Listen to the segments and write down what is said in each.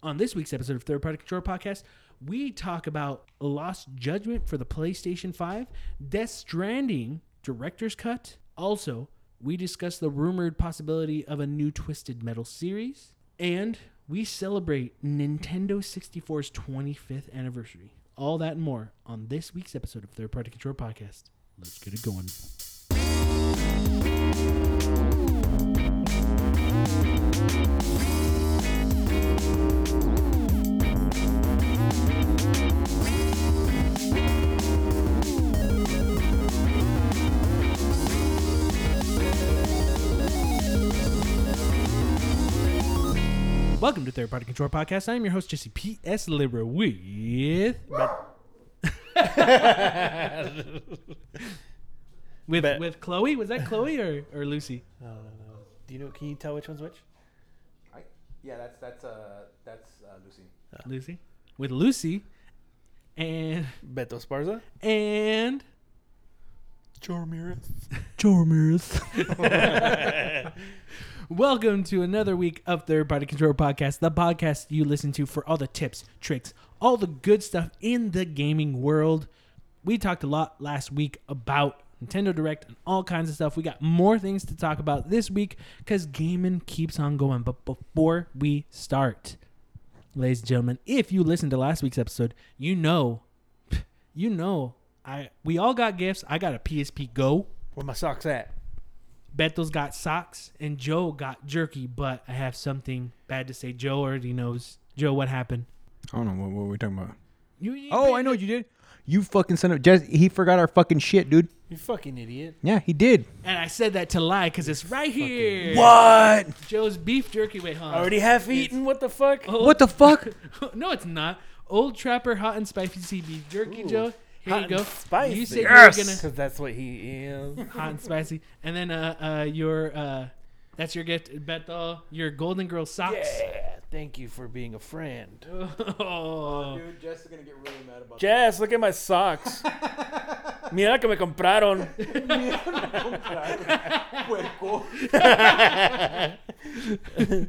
On this week's episode of Third Party Control Podcast, we talk about Lost Judgment for the PlayStation 5, Death Stranding Director's Cut. Also, we discuss the rumored possibility of a new Twisted Metal series, and we celebrate Nintendo 64's 25th anniversary. All that and more on this week's episode of Third Party Control Podcast. Let's get it going. Welcome to Third Party Control Podcast. I'm your host, Jesse P.S. Libra, with. with, Bet. with Chloe? Was that Chloe or, or Lucy? I don't know. Do you know? Can you tell which one's which? I, yeah, that's that's uh that's uh, Lucy. Lucy? With Lucy and. Beto Sparza. And. Jormirith. Jormers. Welcome to another week of Third Party Control Podcast, the podcast you listen to for all the tips, tricks, all the good stuff in the gaming world. We talked a lot last week about Nintendo Direct and all kinds of stuff. We got more things to talk about this week because gaming keeps on going. But before we start, ladies and gentlemen, if you listened to last week's episode, you know, you know, I we all got gifts. I got a PSP Go. Where my socks at? Beto's got socks and Joe got jerky, but I have something bad to say. Joe already knows. Joe, what happened? I don't know what, what we're talking about. You, you Oh, I know what you did. You fucking son of Jess. He forgot our fucking shit, dude. You fucking idiot. Yeah, he did. And I said that to lie because it's right here. What? Joe's beef jerky. Wait, huh? Already half eaten. What the fuck? What the fuck? no, it's not. Old Trapper hot and spicy beef jerky, Ooh. Joe. Here Hot you go. and spicy. You said Yes! you were gonna Because that's what he is. hot and spicy, and then uh, uh, your uh, that's your gift, Beto. Your Golden Girl socks. yeah. Thank you for being a friend. Oh. Dude, Jess is gonna get really mad about Jess, look at my socks. Mira que me compraron. Puerco.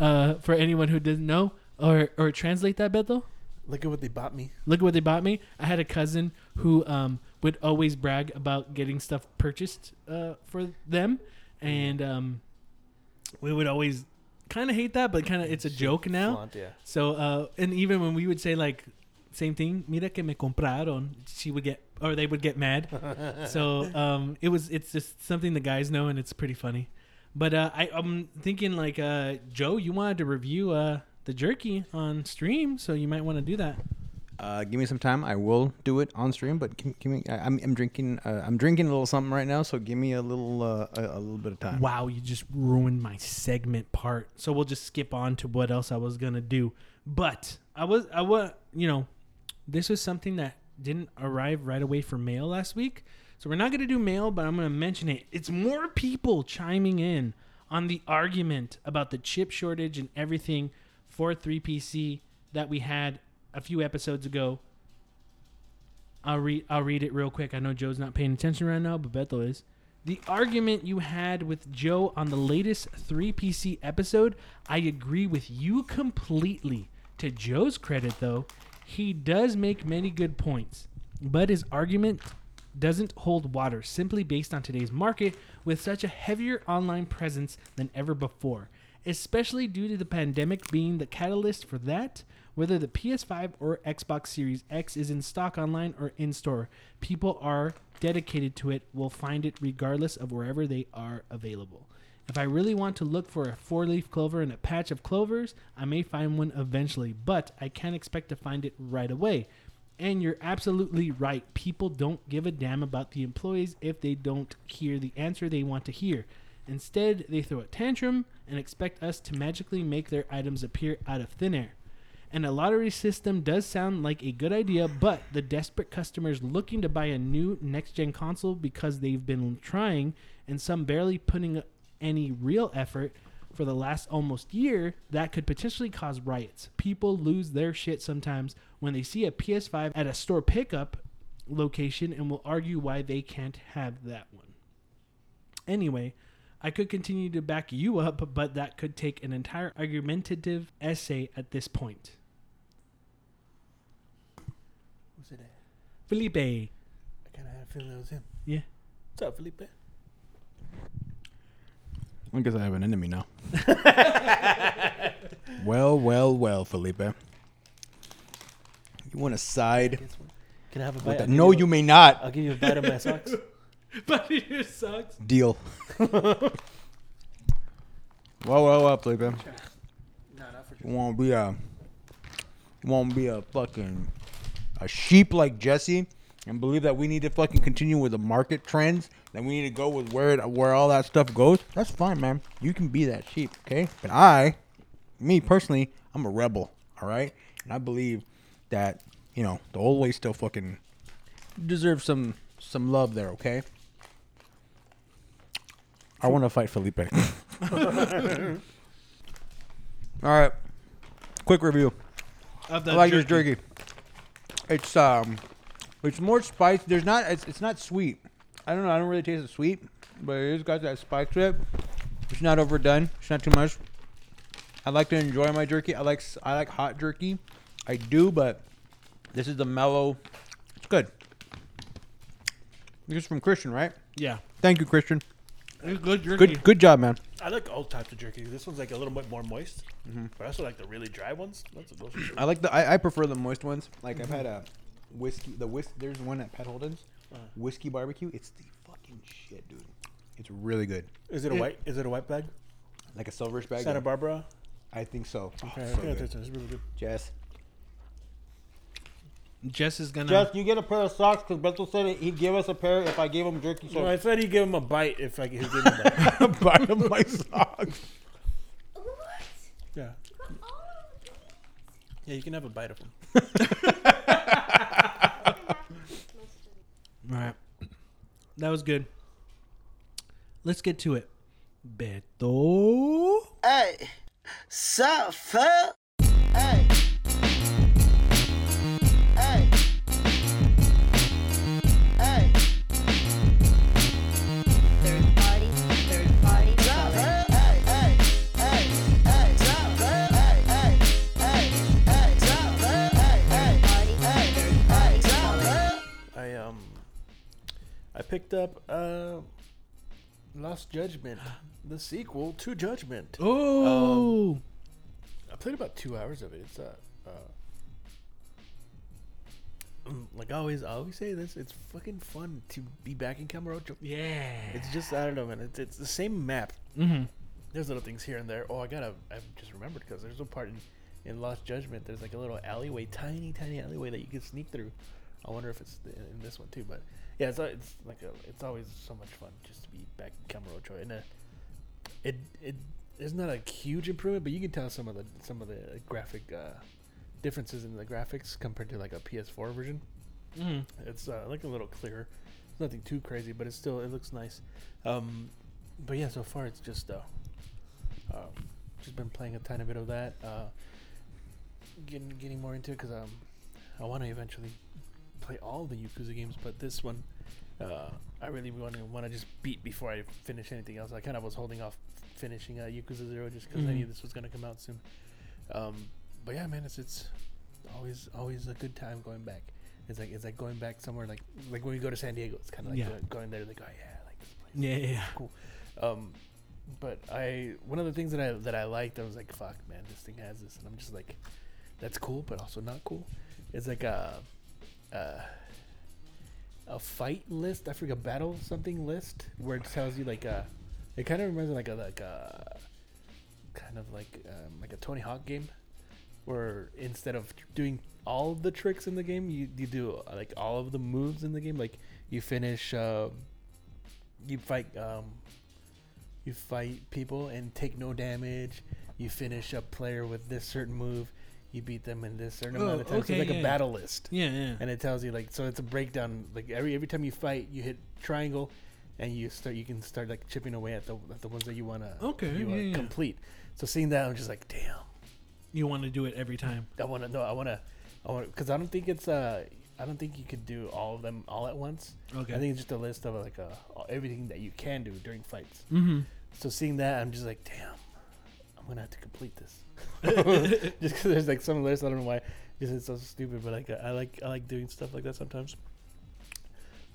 Uh, for anyone who didn't know or or translate that, Beto. Look at what they bought me. Look at what they bought me. I had a cousin who um, would always brag about getting stuff purchased uh, for them, and um, we would always kind of hate that, but kind of it's a joke now. Flaunt, yeah. So, uh, and even when we would say like same thing, mira que me compraron, she would get or they would get mad. so um, it was it's just something the guys know, and it's pretty funny. But uh, I, I'm thinking like uh, Joe, you wanted to review uh, the jerky on stream, so you might want to do that. Uh, give me some time. I will do it on stream, but give, me. I, I'm, I'm drinking. Uh, I'm drinking a little something right now, so give me a little, uh, a, a little bit of time. Wow, you just ruined my segment part. So we'll just skip on to what else I was gonna do. But I was I was you know, this was something that didn't arrive right away for mail last week. So we're not gonna do mail, but I'm gonna mention it. It's more people chiming in on the argument about the chip shortage and everything for 3PC that we had a few episodes ago. I'll read I'll read it real quick. I know Joe's not paying attention right now, but Beto is. The argument you had with Joe on the latest 3PC episode, I agree with you completely. To Joe's credit though, he does make many good points, but his argument doesn't hold water simply based on today's market with such a heavier online presence than ever before, especially due to the pandemic being the catalyst for that. Whether the PS5 or Xbox Series X is in stock online or in store, people are dedicated to it will find it regardless of wherever they are available. If I really want to look for a four leaf clover and a patch of clovers, I may find one eventually, but I can't expect to find it right away. And you're absolutely right. People don't give a damn about the employees if they don't hear the answer they want to hear. Instead, they throw a tantrum and expect us to magically make their items appear out of thin air. And a lottery system does sound like a good idea, but the desperate customers looking to buy a new next gen console because they've been trying and some barely putting any real effort for the last almost year, that could potentially cause riots. People lose their shit sometimes when they see a PS5 at a store pickup location and will argue why they can't have that one. Anyway, I could continue to back you up, but that could take an entire argumentative essay at this point. Who's it at? Felipe. I kind of had a feeling it was him. Yeah. What's up, Felipe? I guess I have an enemy now. well, well, well, Felipe. You want to side Can I have a bite? that? I'll give No, you, you may not. I'll give you a bite of my socks. But it sucks. Deal. well, well, well, Felipe. no, not for You want to be a, you want to be a fucking, a sheep like Jesse, and believe that we need to fucking continue with the market trends. then we need to go with where it, where all that stuff goes. That's fine, man. You can be that sheep, okay? But I, me personally, I'm a rebel. All right, and I believe that you know the old way still fucking deserves some some love there. Okay. I want to fight Felipe. all right. Quick review. Of I like this jerky. It's um, it's more spicy. There's not. It's, it's not sweet. I don't know. I don't really taste it sweet, but it has got that spice to it. It's not overdone. It's not too much. I like to enjoy my jerky. I like I like hot jerky. I do, but this is the mellow. It's good. This is from Christian, right? Yeah. Thank you, Christian. It's good jerky. Good good job, man. I like all types of jerky. This one's like a little bit more moist, mm-hmm. but I also like the really dry ones. That's those are I like the. I, I prefer the moist ones. Like I've had a whiskey. The whis. There's one at Pat Holden's. Uh-huh. Whiskey barbecue. It's the fucking shit, dude. It's really good. Is it a white? Is it a white bag? Like a silverish bag. Santa yeah. Barbara. I think so. Oh, Okay, so yeah, good. that's, that's really good. Jess. Jess is gonna. Jess, you get a pair of socks because Bethel said he'd give us a pair if I gave him jerky. No, I said he'd give him a bite if I could give him a bite. buy him my socks. What? yeah, yeah, you can have a bite of them. All right. That was good. Let's get to it. Beto. Hey, sup, fuck? Hey. Hey. I picked up uh, Lost Judgment, the sequel to Judgment. Oh. I played about two hours of it. It's uh, uh mm, like I always, I always say this. It's fucking fun to be back in Kamurocho. yeah. It's just I don't know, man. It's it's the same map. mm-hmm. There's little things here and there. Oh, I gotta, I just remembered because there's a part in, in Lost Judgment. There's like a little alleyway, tiny, tiny alleyway that you can sneak through. I wonder if it's in this one too. But yeah, it's, it's like a, it's always so much fun just to be back in Kamurocho. And uh, it it is not a huge improvement, but you can tell some of the some of the graphic uh, differences in the graphics compared to like a PS4 version. Mm-hmm. It's uh, like a little clearer. It's nothing too crazy, but it's still it looks nice. Um, but yeah, so far it's just uh, uh, just been playing a tiny bit of that. Uh, getting getting more into it because um, I want to eventually play all the Yakuza games, but this one uh, I really want to want to just beat before I finish anything else. I kind of was holding off finishing uh, Yakuza Zero just because I Mhm. knew this was gonna come out soon. Um, but yeah, man, it's it's always always a good time going back. It's like it's like going back somewhere like like when we go to San Diego. It's kind of like Yeah. going, going there like oh yeah, I like this place. Yeah, yeah, yeah. Um, but I one of the things that I that I liked, I was like, fuck, man, this thing has this, and I'm just like, that's cool, but also not cool. It's like a a, a fight list. I forget battle something list where it tells you like a. It kind of reminds me like a like a kind of like um, like a Tony Hawk game, where instead of doing all the tricks in the game, you you do uh, like all of the moves in the game. Like you finish. Um, you fight um, you fight people and take no damage. You finish a player with this certain move. You beat them in this certain Oh, amount of time. so okay, it's like yeah. a battle list, Yeah, yeah. and it tells you like so. It's a breakdown. Like every every time you fight, you hit triangle, and you start. You can start like chipping away at the at the ones that you wanna Okay, you wanna yeah, yeah. complete. So seeing that, I'm just like, damn. You want to do it every time. I want to no. I want to. I want because I don't think it's uh. I don't think you could do all of them all at once. Okay. I think it's just a list of like uh, everything that you can do during fights. mm-hmm. so seeing that, I'm just like, damn, I'm gonna have to complete this. Just because there's like some lists, I don't know why. Just it's so stupid, but like I like I like doing stuff like that sometimes.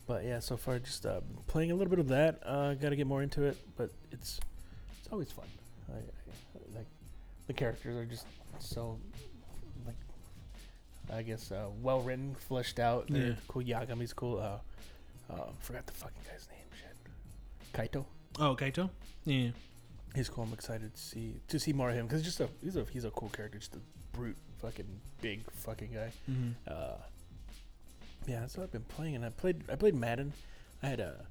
But yeah, so far just uh, playing a little bit of that. Uh, Got to get more into it, but it's it's always fun. I, I, like the characters are just so like I guess uh, well written, fleshed out. They're Yeah. cool. Yagami's cool. Uh, uh, forgot the fucking guy's name. Shit, Kaito. Oh, Kaito. Yeah. He's cool. I'm excited to see to see more of him because just a he's a he's a cool character. Just a brute, fucking big fucking guy. Mm-hmm. Uh, yeah, that's what I've been playing. And I played I played Madden. I had a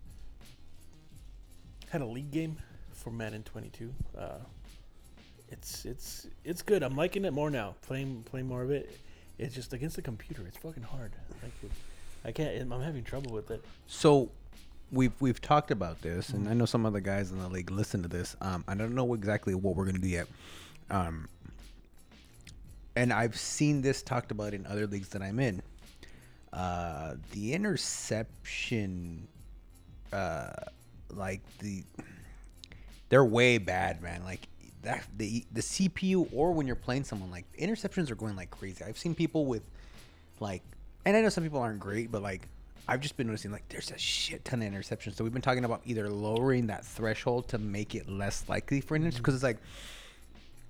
had a league game for Madden 22. Uh, it's it's it's good. I'm liking it more now. Playing playing more of it. It's just against the computer. It's fucking hard. Like I can't. I'm having trouble with it. So we've we've talked about this, and I know some other guys in the league listen to this. Um, I don't know exactly what we're gonna do yet. Um, and I've seen this talked about in other leagues that I'm in. Uh, the interception, uh, like the, they're way bad, man. Like that, the the CPU or when you're playing someone, like interceptions are going like crazy. I've seen people with, like, and I know some people aren't great, but like I've just been noticing like there's a shit ton of interceptions. So we've been talking about either lowering that threshold to make it less likely for interceptions because it's like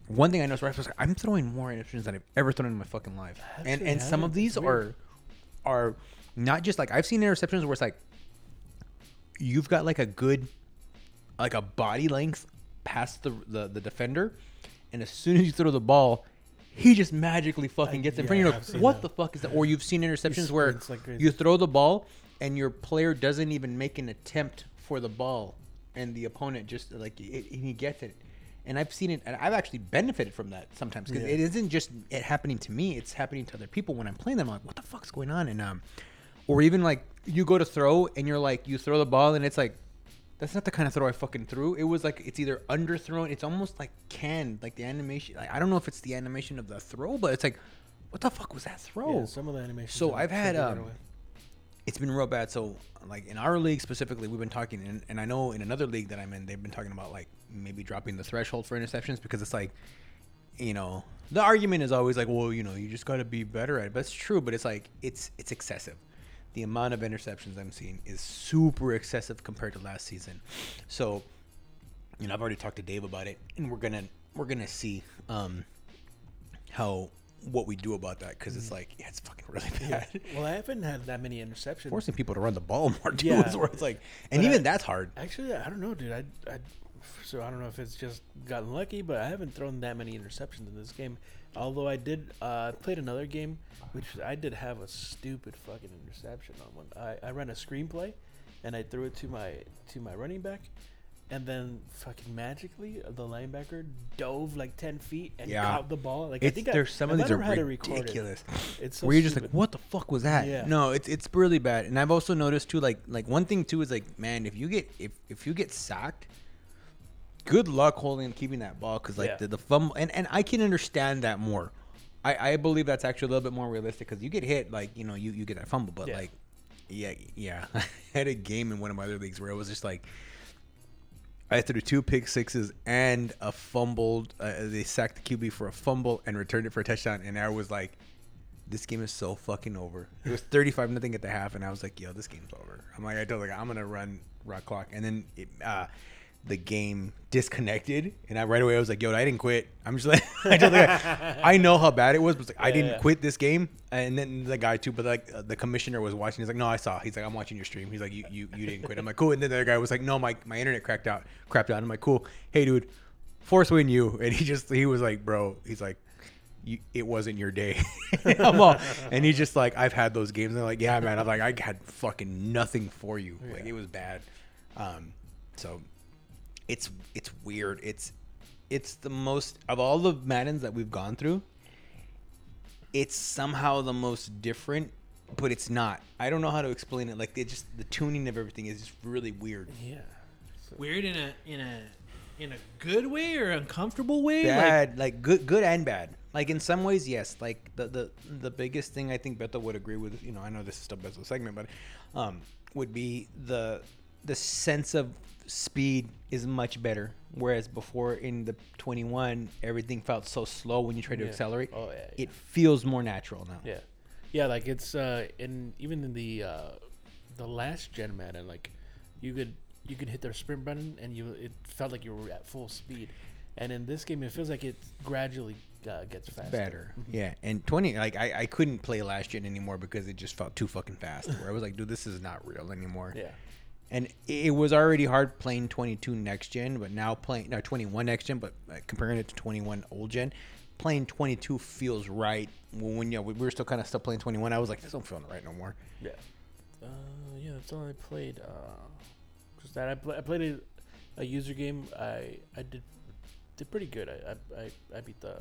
one thing I noticed right was like, I'm throwing more interceptions than I've ever thrown in my fucking life, and and some of these are are not just like I've seen interceptions where it's like you've got like a good like a body length past the the, the defender, and as soon as you throw the ball. He just magically fucking gets in yeah, front. You're like, what that. the fuck is that? Or you've seen interceptions where sprints like you throw the ball and your player doesn't even make an attempt for the ball, and the opponent just like it, he gets it. And I've seen it, and I've actually benefited from that sometimes because Yeah. it isn't just it happening to me; it's happening to other people when I'm playing them. I'm like, what the fuck's going on? And um, or even like you go to throw and you're like you throw the ball and it's like that's not the kind of throw I fucking threw. It was like it's either underthrown. It's almost like canned, like the animation. Like, I don't know if it's the animation of the throw, but it's like, what the fuck was that throw? Yeah, some of the animations. So I've had, um, it's been real bad. So like in our league specifically, we've been talking, and, and I know in another league that I'm in, they've been talking about like maybe dropping the threshold for interceptions because it's like, you know, the argument is always like, well, you know, you just got to be better at it. But it's true, but it's like it's it's excessive. The amount of interceptions I'm seeing is super excessive compared to last season. So, you know, I've already talked to Dave about it, and we're gonna we're gonna see um, how what we do about that because it's like yeah, it's fucking really bad. Well, I haven't had that many interceptions. Forcing people to run the ball more too Yeah. is where it's like, and But even I- that's hard. Actually, I don't know, dude. I, I, so I don't know if it's just gotten lucky, but I haven't thrown that many interceptions in this game. Although I did, uh, played another game, which I did have a stupid fucking interception on one. I, I ran a screenplay, and I threw it to my to my running back, and then fucking magically the linebacker dove like ten feet and Yeah. caught the ball. Like I It's think I- there's some I of these are it ridiculous. It's so where you're just like, what the fuck was that? Yeah. No, it's it's really bad. And I've also noticed too, like like one thing too is like, man, if you get if if you get sacked, good luck holding and keeping that ball because like Yeah. the, the fumble and and I can understand that more. I I believe that's actually a little bit more realistic because you get hit like you know you you get that fumble, but Yeah. like yeah yeah I had a game in one of my other leagues where it was just like. I threw two pick sixes and a fumbled. Uh, they sacked the QB for a fumble and returned it for a touchdown. And I was like, "This game is so fucking over." It was thirty-five nothing at the half, and I was like, "Yo, this game's over." I'm like, I told like I'm gonna run rock clock, and then it, uh, the game disconnected, and I right away I was like, "Yo, I didn't quit." I'm just like, I the guy, I know how bad it was, but like, I didn't yeah. quit this game. And then the guy too, but like uh, the commissioner was watching. He's like, "No, I saw." He's like, "I'm watching your stream." He's like, "You you, you didn't quit." I'm like, "Cool." And then the other guy was like, "No, my my internet cracked out, crapped out." I'm like, "Cool." Hey, dude, force win you. And he just he was like, "Bro," he's like. You, it wasn't your day. All, and he's just like, I've had those games. And they're like, yeah, man. I'm like, I had fucking nothing for you. Like it was bad. Um, so it's it's weird. It's it's the most of all the Maddens that we've gone through. It's somehow the most different, but it's not. I don't know how to explain it. Like it just the tuning of everything is just really weird. Yeah. Weird in a in a in a good way or uncomfortable way. Like, Bad, like, good, good and bad. Like in some ways, yes. Like the the the biggest thing I think Beto would agree with. You know, I know this is still Beto's segment, but um, would be the the sense of speed is much better. Whereas before in the 21, everything felt so slow when you try to Yeah. accelerate. Oh yeah. It feels more natural now. Yeah, yeah. Like it's uh, in even in the uh, the last gen Madden, like you could you could hit their sprint button and you it felt like you were at full speed. And in this game, it feels like it gradually uh, gets faster. Better, Mhm. yeah. And 20, like I, I couldn't play last gen anymore because it just felt too fucking fast. Where I was like, dude, this is not real anymore. Yeah. And it was already hard playing 22 next gen but now playing no 21 next gen but uh, comparing it to 21 old gen playing 22 feels right when when, you know, we were still kind of still playing 21 i was like this don't feel right no more Yeah. Uh, yeah, that's all I played. Uh, that I, pl- I played a, a user game. I I did did pretty good. I I, I, I beat the.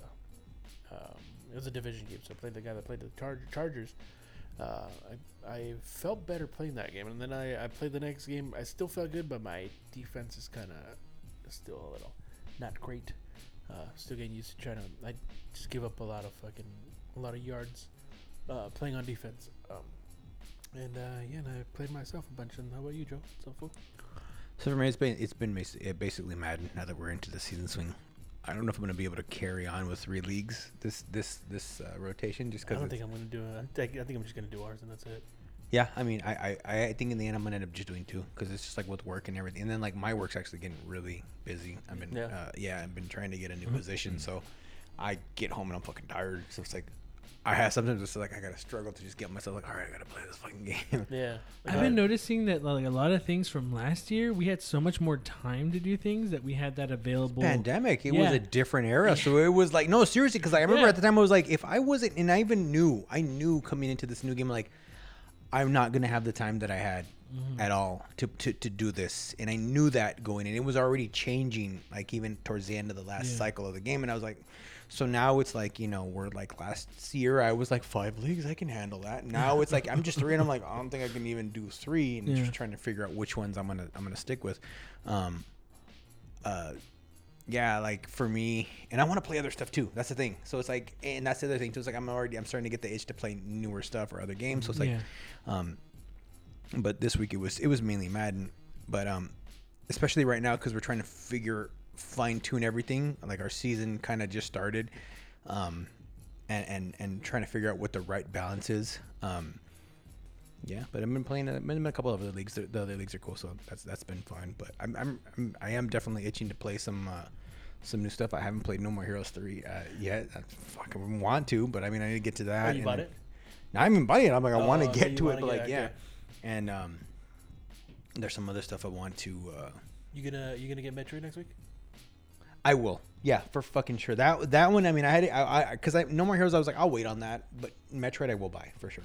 Um, it was a division game, so I played the guy that played the Char- Chargers. Uh, I I felt better playing that game, and then I, I played the next game. I still felt good, but my defense is kind of still a little not great. Uh, still getting used to trying to. I just give up a lot of fucking a lot of yards uh, playing on defense. Um, and uh, yeah, and I played myself a bunch. And how about you, Joe? Up, fool? so for me it's been it's been basically madden now that we're into the season swing i don't know if i'm going to be able to carry on with three leagues this this this uh, rotation just because. I don't think I'm gonna do it. I think, I think I'm just gonna do ours, and that's it. Yeah, I mean, I, I, I think in the end I'm gonna end up just doing two because it's just like with work and everything. And then like my work's actually getting really busy. I've been Yeah. uh, yeah, I've been trying to get a new Mhm. position, so I get home and I'm fucking tired. So it's like I have sometimes it's like I gotta struggle to just get myself like, all right, I gotta play this fucking game. Yeah. I've been noticing that like a lot of things from last year, we had so much more time to do things that we had that available. Pandemic, it was Yeah. a different era, so it was like no, seriously, because I remember Yeah. at the time I was like, if I wasn't, and I even knew, I knew coming into this new game like. I'm not gonna have the time that I had Mhm. at all to, to, to do this. And I knew that going in. It was already changing, like even towards the end of the last Yeah. cycle of the game. And I was like, so now it's like, you know, we're like last year I was like five leagues, I can handle that. Now it's like I'm just three and I'm like, I don't think I can even do three and Yeah. just trying to figure out which ones I'm gonna I'm gonna stick with. Um uh yeah, like for me, and I want to play other stuff too. That's the thing. So it's like, and that's the other thing too. It's like I'm already, I'm starting to get the itch to play newer stuff or other games. So it's like, Yeah. um, but this week it was it was mainly Madden, but um, especially right now because we're trying to figure fine tune everything. Like our season kind of just started, um, and and and trying to figure out what the right balance is. Um, yeah, but I've been playing. I've been in a couple of other leagues. The, the other leagues are cool, so that's that's been fun. But I'm I'm, I'm I am definitely itching to play some. Uh, some new stuff. I haven't played No More Heroes three uh, yet. I fucking want to, but I mean, I need to get to that. Oh, you bought it? I haven't even bought it. I'm like, I want Oh, to get to it, but like, yeah. And um, there's some other stuff I want to. Uh, You gonna you gonna get Metroid next week? I will, yeah, for fucking sure. That that one, I mean, I had it, I because I, No More Heroes. I was like, I'll wait on that, but Metroid, I will buy for sure.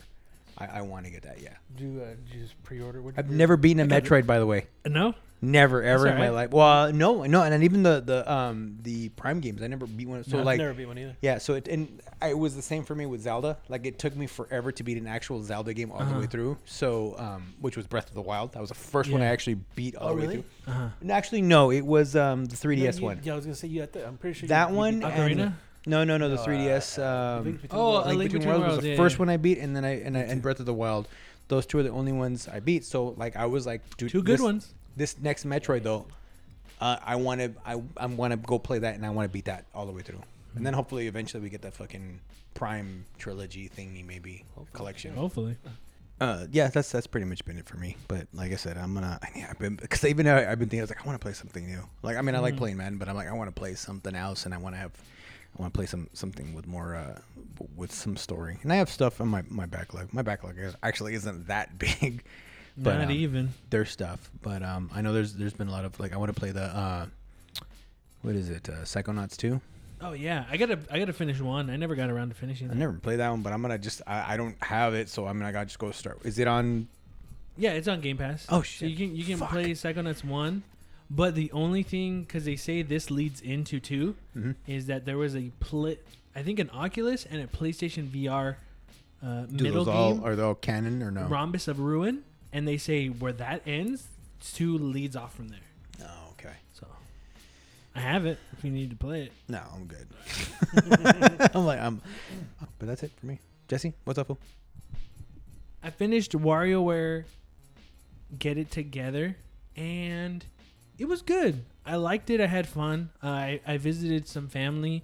I, I want to get that. Yeah, Do you, uh, did you just pre-order? What'd I've pre-order? never beaten a Metroid, by the way. No, Never ever in my life. Well, no, no, and then even the the um the Prime games, I never beat one. So No, like, never beat one either. Yeah, so it and it was the same for me with Zelda. Like it took me forever to beat an actual Zelda game all the Uh-huh. way through. So, um, which was Breath of the Wild. That was the first one I actually beat all Oh, the way really? through. uh-huh. And actually, no, it was um, the 3DS No, you- one. Yeah, I was gonna say you. Had the, I'm pretty sure That you one beat Ocarina. No, no, no, the No, uh, 3DS. uh, um, Link Oh. A Link Between was Worlds, the yeah, first yeah. one I beat, and then I and, I, and Breath of the Wild. Those two are the only ones I beat. So like I was like, dude, Two good this, ones. This next Metroid though, uh, I want to I I want to go play that, and I want to beat that all the way through. And then hopefully eventually we get that fucking Prime trilogy thingy maybe Hopefully, collection. Hopefully. Uh, yeah, that's that's pretty much been it for me. But like I said, I'm gonna. I, yeah, I've been because even though I've been thinking, I was like, I want to play something new. Like, I mean, I like Mhm. playing Madden, but I'm like, I want to play something else, and I want to have, I want to play some something with more, uh, with some story. And I have stuff on my my backlog. My backlog is, actually isn't that big, but Not um, even. their stuff. But um, I know there's there's been a lot of like I want to play the uh, what is it, uh, Psychonauts two. Oh yeah, I gotta I gotta finish one. I never got around to finishing. I That. never played that one, but I'm gonna just I, I don't have it, so I mean I gotta just go start. Is it on? Yeah, it's on Game Pass. Oh, So shit. you can you can Fuck. play Psychonauts one, but the only thing because they say this leads into two Mhm. is that there was a pl- I think an Oculus and a PlayStation VR uh, Do middle those all game are they all canon or no? Rhombus of Ruin, and they say where that ends, two leads off from there. Oh, okay. So I have it if you need to play it. No, I'm good. I'm like, I'm. But that's it for me. Jesse, what's up, fool? I finished WarioWare Get It Together. and it was good. I liked it. I had fun. Uh, I I visited some family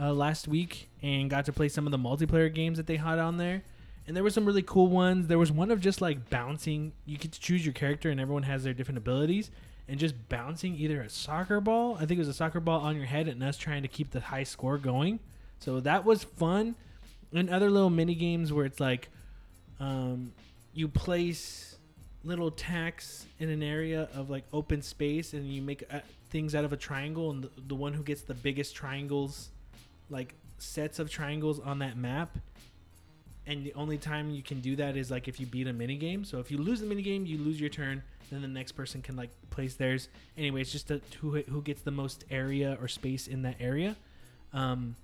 uh, last week and got to play some of the multiplayer games that they had on there. And there were some really cool ones. There was one of just like bouncing. You get to choose your character, and everyone has their different abilities. And just bouncing either a soccer ball, I think it was a soccer ball on your head, and us trying to keep the high score going. So that was fun. And other little mini games where it's like, um, you place little tacks in an area of like open space, and you make uh, things out of a triangle, and the, the one who gets the biggest triangles, like sets of triangles on that map. And the only time you can do that is like if you beat a mini game. So if you lose the mini game, you lose your turn. Then the next person can like place theirs. Anyway, it's just a, who who gets the most area or space in that area. Um,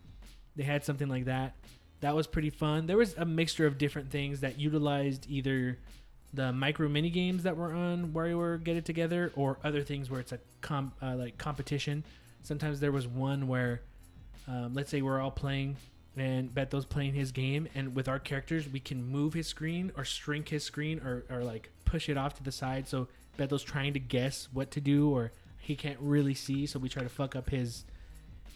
they had something like that. That was pretty fun. There was a mixture of different things that utilized either the micro mini games that were on WarioWare Get It Together or other things where it's a com- uh, like competition. Sometimes there was one where, um, let's say we're all playing and Beto's playing his game, and with our characters, we can move his screen or shrink his screen or, or like push it off to the side. So Beto's trying to guess what to do, or he can't really see, so we try to fuck up his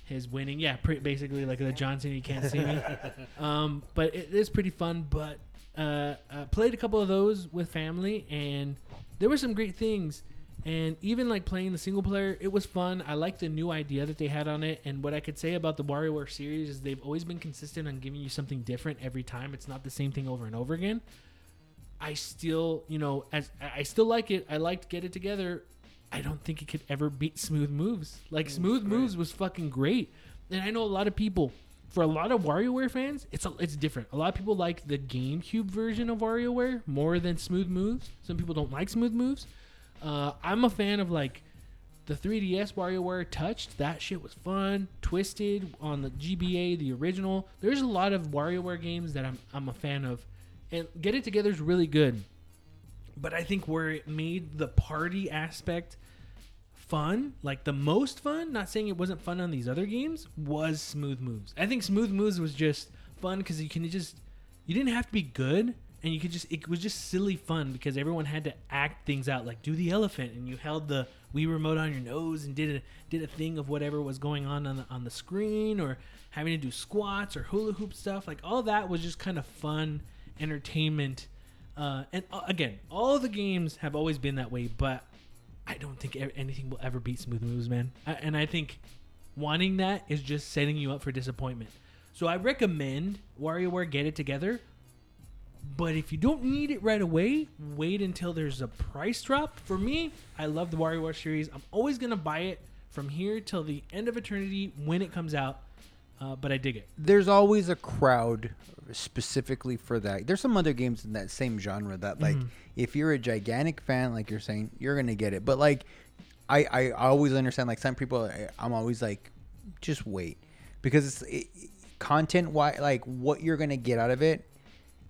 his winning. Yeah, pre- basically like the Johnson, you can't see me. um, but it is pretty fun. But uh, uh, played a couple of those with family, and there were some great things. And even like playing the single player, it was fun. I liked the new idea that they had on it. And what I could say about the WarioWare series is they've always been consistent on giving you something different every time. It's not the same thing over and over again. I still, you know, as I still like it. I liked Get It Together. I don't think it could ever beat Smooth Moves. Like mm, Smooth Moves was fucking great. And I know a lot of people for a lot of WarioWare fans, it's a, it's different. A lot of people like the GameCube version of WarioWare more than Smooth Moves. Some people don't like Smooth Moves. Uh, I'm a fan of like the 3DS WarioWare Touched. That shit was fun. Twisted on the GBA, the original. There's a lot of WarioWare games that I'm I'm a fan of, and Get It Together is really good. But I think where it made the party aspect fun, like the most fun, not saying it wasn't fun on these other games, was Smooth Moves. I think Smooth Moves was just fun because you can just, you didn't have to be good. And you could just, it was just silly fun because everyone had to act things out, like do the elephant, and you held the Wii remote on your nose and did a did a thing of whatever was going on on the, on the screen, or having to do squats or hula hoop stuff. Like all that was just kind of fun entertainment. Uh, and uh, again, all the games have always been that way, but I don't think anything will ever beat Smooth Moves, man. I, and I think wanting that is just setting you up for disappointment. So I recommend WarioWare Get It Together. But if you don't need it right away, wait until there's a price drop. For me, I love the WarioWare series. I'm always gonna buy it from here till the end of eternity when it comes out. Uh, but I dig it. there's always a crowd specifically for that. There's some other games in that same genre that like if you're a gigantic fan, like you're saying, you're gonna get it. But like I I always understand like some people I- I'm always like just wait because it's it, content why like what you're gonna get out of it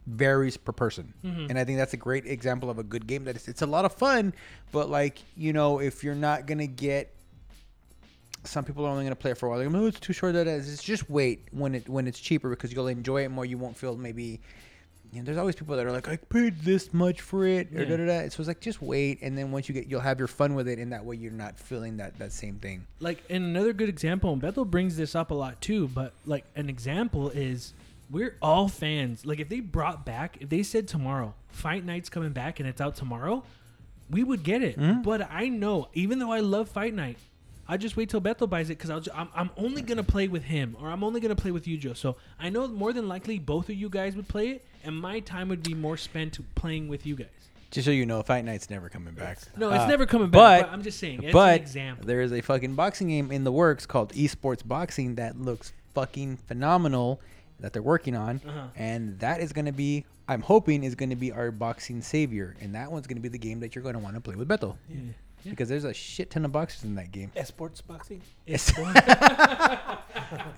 varies per person mm-hmm. and i think that's a great example of a good game that it's, it's a lot of fun but like you know if you're not gonna get some people are only going to play it for a while. Like, oh, it's too short. That is. It's just wait when it when it's cheaper because you'll enjoy it more. You won't feel maybe. You know, there's always people that are like, I paid this much for it, or Yeah. da da da. So it's like just wait, and then once you get, you'll have your fun with it, and that way you're not feeling that that same thing. like and another good example and bethel brings this up a lot too but like an example is we're all fans like if they brought back if they said tomorrow fight night's coming back and it's out tomorrow we would get it but i know even though i love fight night I just wait till Bethel buys it because I'm, I'm only gonna play with him, or I'm only gonna play with you, Joe. So I know more than likely both of you guys would play it, and my time would be more spent playing with you guys. Just so you know, Fight Night's never coming back. No, it's Uh, never coming back. but- But, I'm just saying, it's but an example. there is a fucking boxing game in the works called Esports Boxing that looks fucking phenomenal that they're working on, Uh-huh. and that is going to be, I'm hoping, is going to be our boxing savior, and that one's going to be the game that you're going to want to play with Beto. Yeah. Yeah. Because there's a shit ton of boxers in that game. Esports boxing. It's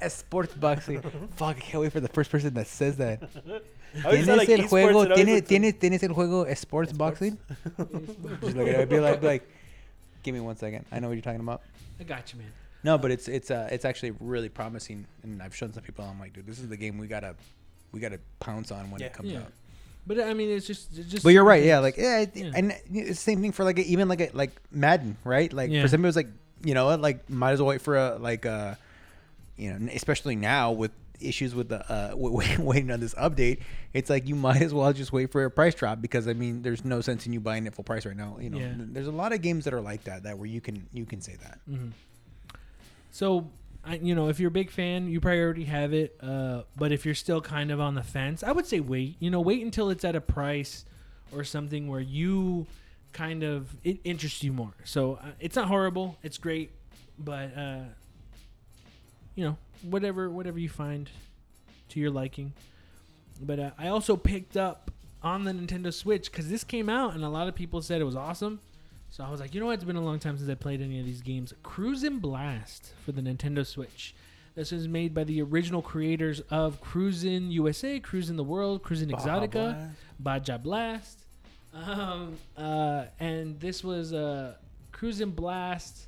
Esports boxing. Fuck, I can't wait for the first person that says that. ¿Tienes like, el juego? and I always ¿Tienes, tienes, tienes el juego Esports Boxing? Just look at it. I'd be like, be like, give me one second. I know what you're talking about. I got you, man. No, but it's it's uh it's actually really promising, and I've shown some people. I'm like, dude, this is the game we gotta we gotta pounce on when Yeah. it comes Yeah. out. But I mean, it's just, it's just. But you're right, yeah. Like, yeah, it- Yeah. and it's the same thing for like a, even like a, like Madden, right? Like Yeah. for some people, it's like you know, like might as well wait for a like uh you know, especially now with issues with the uh w- waiting on this update. It's like you might as well just wait for a price drop because I mean, there's no sense in you buying it full price right now. You know, Yeah. there's a lot of games that are like that that where you can you can say that. Mhm. So, I, you know, if you're a big fan, you probably already have it. Uh, but if you're still kind of on the fence, I would say wait. You know, wait until it's at a price or something where you kind of it interests you more. So uh, it's not horrible. It's great, but uh, you know, whatever whatever you find to your liking. But uh, I also picked up on the Nintendo Switch because this came out and a lot of people said it was awesome. So I was like, you know what? It's been a long time since I played any of these games. Cruis'n Blast for the Nintendo Switch. This is made by the original creators of Cruis'n USA, Cruisin' the World, Cruis'n Exotica, Baja Blast. Um, uh, and this was uh, Cruis'n Blast.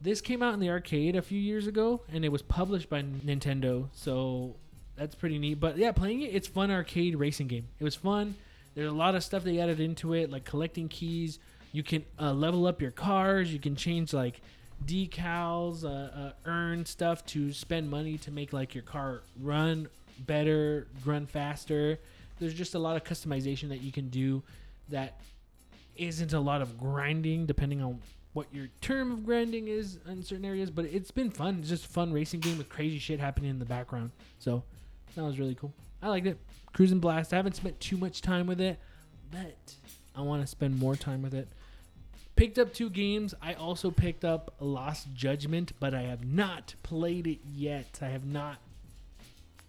This came out in the arcade a few years ago, and it was published by Nintendo. So that's pretty neat. But yeah, playing it, it's fun arcade racing game. It was fun. There's a lot of stuff they added into it, like collecting keys. You can uh, level up your cars. You can change like decals, uh, uh, earn stuff to spend money to make like your car run better, run faster. There's just a lot of customization that you can do that isn't a lot of grinding, depending on what your term of grinding is in certain areas. But it's been fun. It's just a fun racing game with crazy shit happening in the background. So that was really cool. I liked it. Cruis'n Blast. I haven't spent too much time with it, but I want to spend more time with it. Picked up two games. I also picked up Lost Judgment, but I have not played it yet. I have not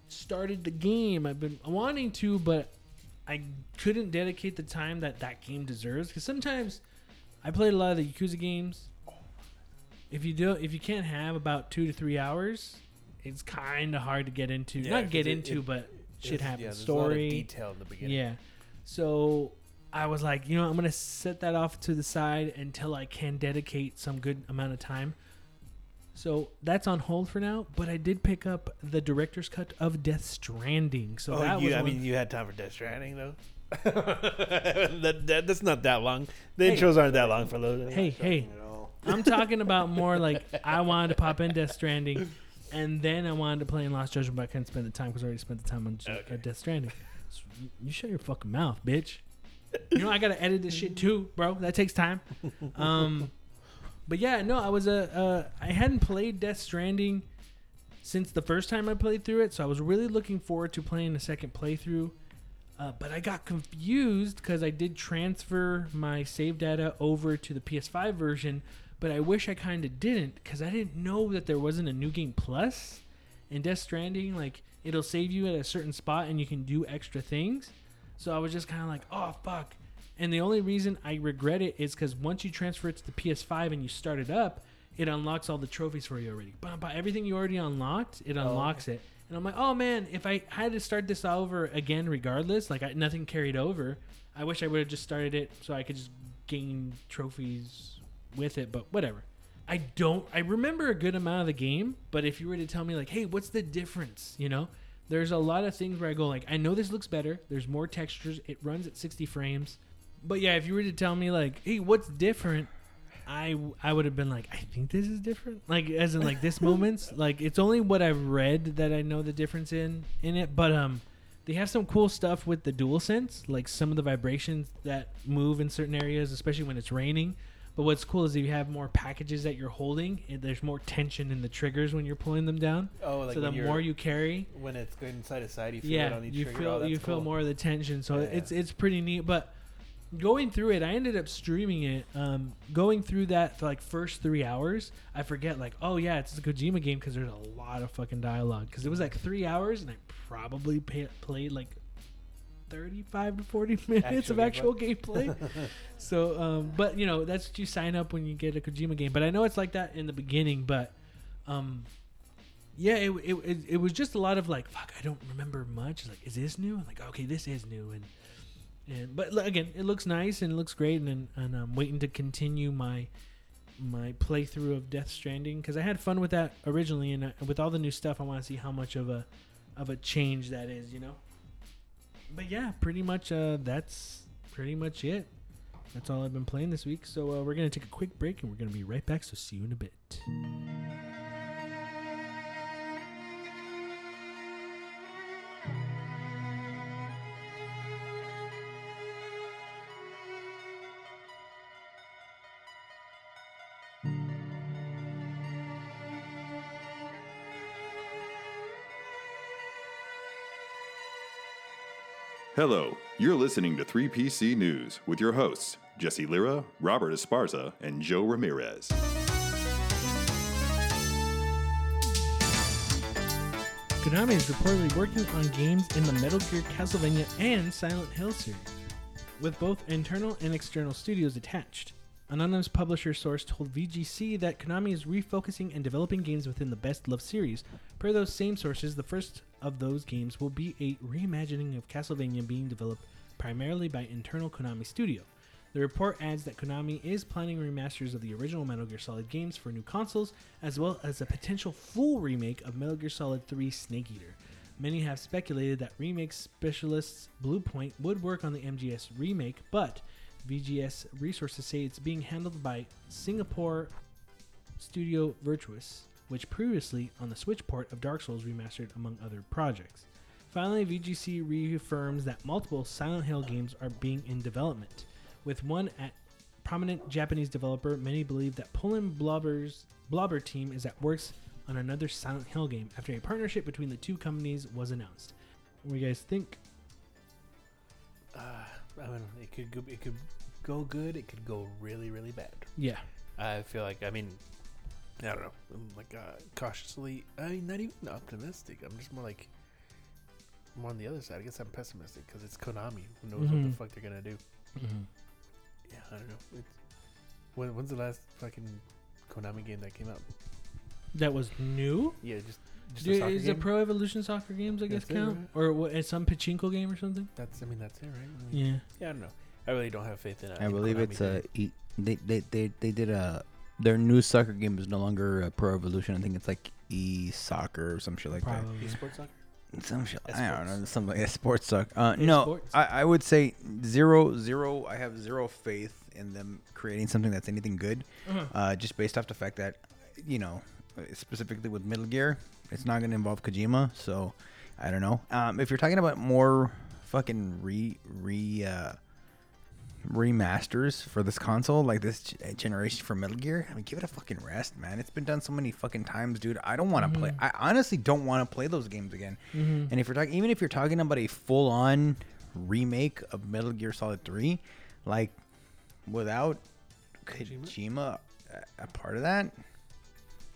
started the game. I've been wanting to, but I couldn't dedicate the time that that game deserves. Because sometimes I played a lot of the Yakuza games. If you do, if you can't have about two to three hours, it's kind of hard to get into. Yeah, Not get it- into, it- but shit There's- happens. Yeah, there's a lot of Story. detail in the beginning. Yeah. So I was like, you know, I'm gonna set that off to the side until I can dedicate some good amount of time. So that's on hold for now. But I did pick up the director's cut of Death Stranding. So oh, that you, was I one- mean, you had time for Death Stranding though. that, that that's not that long. The Hey. intros aren't that long for those. hey, hey. I'm talking about more like I wanted to pop in Death Stranding, and then I wanted to play in Lost Judgment, but I couldn't spend the time because I already spent the time on Okay. uh, Death Stranding. So you- you shut your fucking mouth, bitch. You know I gotta edit this shit too, bro. That takes time. Um, but yeah, no, I was a uh, I hadn't played Death Stranding since the first time I played through it, so I was really looking forward to playing a second playthrough. Uh, but I got confused because I did transfer my save data over to the PS5 version, but I wish I kind of didn't because I didn't know that there wasn't a new game plus in Death Stranding. Like it'll save you at a certain spot and you can do extra things. So I was just kind of like, oh fuck. And the only reason I regret it is because once you transfer it to the PS5 and you start it up, it unlocks all the trophies for you already. Bam, bam, everything you already unlocked, it oh. unlocks it. And I'm like, oh man, if I had to start this over again, regardless, like I, nothing carried over, I wish I would have just started it so I could just gain trophies with it. But whatever. I don't. I remember a good amount of the game, but if you were to tell me like, hey, what's the difference? You know, there's a lot of things where I go like, I know this looks better. There's more textures. It runs at 60 frames. But yeah, if you were to tell me like, hey, what's different? I I would have been like, I think this is different. Like as in like this moments. Like it's only what I've read that I know the difference in in it. But um, they have some cool stuff with the dual sense, like some of the vibrations that move in certain areas, especially when it's raining. But what's cool is if you have more packages that you're holding, and there's more tension in the triggers when you're pulling them down. Oh, like so the more you carry, when it's going side to side, you feel it yeah, on each you trigger. feel Oh, you feel more of the tension. So Yeah, it's it's pretty neat. But going through it, I ended up streaming it. Um, going through that for like first three hours, I forget like, oh yeah, it's a Kojima game because there's a lot of fucking dialogue. Because it was like three hours, and I probably pay, played like. 35 to 40 minutes of Actual actual gameplay. so, um, but you know, that's what you sign up when you get a Kojima game. But I know it's like that in the beginning, but um, yeah, it, it, it, it was just a lot of like, fuck, I don't remember much. It's like, is this new? I'm like, okay, this is new, and and but again, it looks nice and it looks great, and and I'm waiting to continue my my playthrough of Death Stranding because I had fun with that originally, and with all the new stuff, I want to see how much of a of a change that is, you know. But yeah, pretty much uh, that's pretty much it. That's all I've been playing this week. So uh, we're gonna take a quick break and we're gonna be right back. So see you in a bit. Hello, you're listening to 3PC News with your hosts, Jesse Lira, Robert Esparza, and Joe Ramirez. Konami is reportedly working on games in the Metal Gear Castlevania and Silent Hill series, with both internal and external studios attached. Anonymous publisher source told VGC that Konami is refocusing and developing games within the Best Love series. Per those same sources, the first of those games will be a reimagining of Castlevania being developed primarily by internal Konami studio. The report adds that Konami is planning remasters of the original Metal Gear Solid games for new consoles, as well as a potential full remake of Metal Gear Solid 3 Snake Eater. Many have speculated that remake specialists Bluepoint would work on the MGS remake, but VGS resources say it's being handled by Singapore studio Virtuos, which previously on the Switch port of Dark Souls remastered among other projects. Finally, VGC reaffirms that multiple Silent Hill games are being in development. With one at prominent Japanese developer, many believe that Poland Bloober's Bloober team is at works on another Silent Hill game after a partnership between the two companies was announced. What do you guys think? Uh, I mean, it could go, it could go good. It could go really, really bad. Yeah. I feel like I mean, I don't know. I'm like uh, cautiously. I mean, not even optimistic. I'm just more like more on the other side. I guess I'm pessimistic because it's Konami. Who knows what Mhm. the fuck they're gonna do? Yeah, I don't know. It's, when, when's the last fucking Konami game that came out? That was new? Yeah, just just Dude, a is game. it Pro Evolution Soccer games? I guess That's it, count, right? or what? Some pachinko game or something. that's I mean that's it, right? I mean, Yeah. yeah, I don't know. I really don't have faith in it. I believe it's uh, e- they, they they they did a their new soccer game is no longer uh, Pro Evolution. I think it's like e soccer or some shit like Probably. esports soccer. that. Some shit. I don't know. Something like sports suck. Uh, no, I, I would say zero zero. I have zero faith in them creating something that's anything good. Uh-huh. Uh, just based off the fact that you know specifically with Metal Gear, it's not going to involve Kojima. So I don't know. Um, if you're talking about more fucking re re uh, remasters for this console, like this g- generation for Metal Gear, I mean, give it a fucking rest, man. It's been done so many fucking times, dude. I don't want to play. I honestly don't want to play those games again. Mhm. And if you're talking, even if you're talking about a full on remake of Metal Gear Solid Three, like without Kojima? Kojima a, a part of that,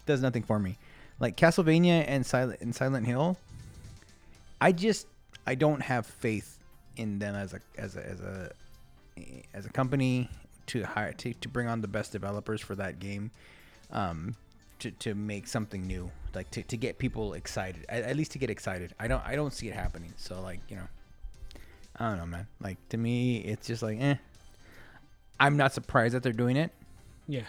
does nothing for me. Like Castlevania and Silent and Silent Hill, I just I don't have faith in them as a as a as a as a company to hire to, to bring on the best developers for that game um to, to make something new like to, to get people excited at, at least to get excited i don't i don't see it happening so like you know i don't know man like to me it's just like eh i'm not surprised that they're doing it Yeah.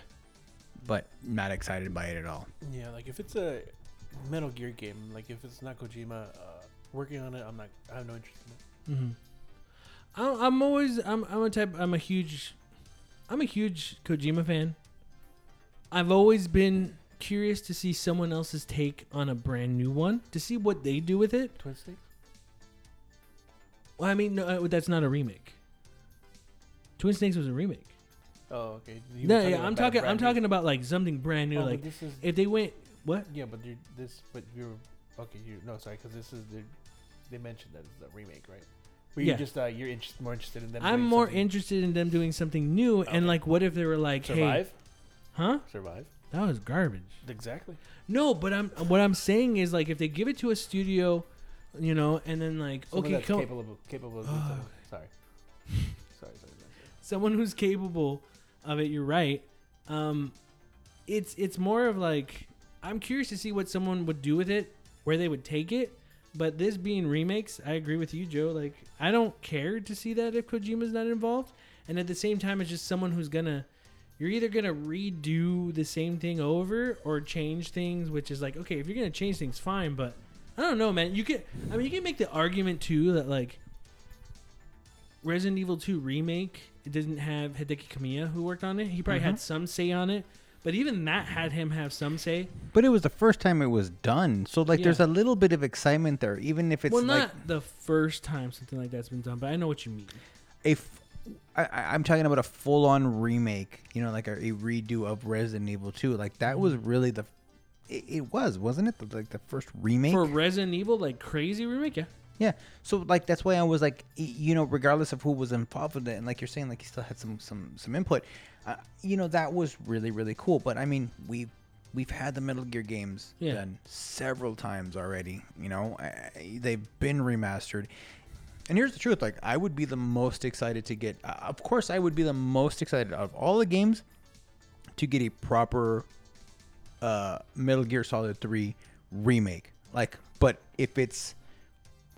but not excited by it at all Yeah, like if it's a Metal Gear game, like if it's not Kojima uh, working on it, I'm not. I have no interest in it. hmm I'm, I'm always I'm I'm a type I'm a huge I'm a huge Kojima fan. I've always been curious to see someone else's take on a brand new one to see what they do with it. Twin Snakes. Well, I mean, no, uh, that's not a remake. Twin Snakes was a remake. Oh, okay. You No, yeah, I'm talking. I'm new- talking about like something brand new. Oh, like this is if they went what? yeah, but this, but you're okay. You no, sorry, because this is the, they mentioned that it's a remake, right? Were you Yeah. just uh, you're interest, more interested in them? I'm more something- interested in them doing something new. Okay. And like, what if they were like, hey, huh? survive. That was garbage. Exactly. No, but I'm what I'm saying is like if they give it to a studio, you know, and then like Someone okay, that's come, capable of capable of doing. Sorry. sorry, sorry, sorry. someone who's capable of it, you're right. Um, it's it's more of like I'm curious to see what someone would do with it, where they would take it. But this being remakes, I agree with you, Joe. Like I don't care to see that if Kojima's not involved, and at the same time, it's just someone who's gonna. You're either gonna redo the same thing over or change things, which is like okay, if you're gonna change things, fine. But I don't know, man. You can. I mean, you can make the argument too that like Resident Evil 2 remake, it didn't have Hideki Kamiya who worked on it. He probably mm-hmm. had some say on it, but even that had him have some say. But it was the first time it was done, so like there's a little bit of excitement there, even if it's well, like not the first time something like that's been done, but I know what you mean. If I, am talking about a full-on remake, you know, like a, a redo of Resident Evil 2. Like that was Mm-hmm. really the. It, it was, wasn't it? The, like the first remake. For Resident Evil, like crazy remake, yeah. Yeah. So like that's why I was like, you know, regardless of who was involved with it, and like you're saying, like he still had some some some input. Uh, you know, that was really really cool. But I mean, we we've had the Metal Gear games Yeah. done several times already. You know, I, they've been remastered. And here's the truth: like, I would be the most excited to get. Uh, of course, I would be the most excited out of all the games to get a proper uh, Metal Gear Solid 3 remake. Like, but if it's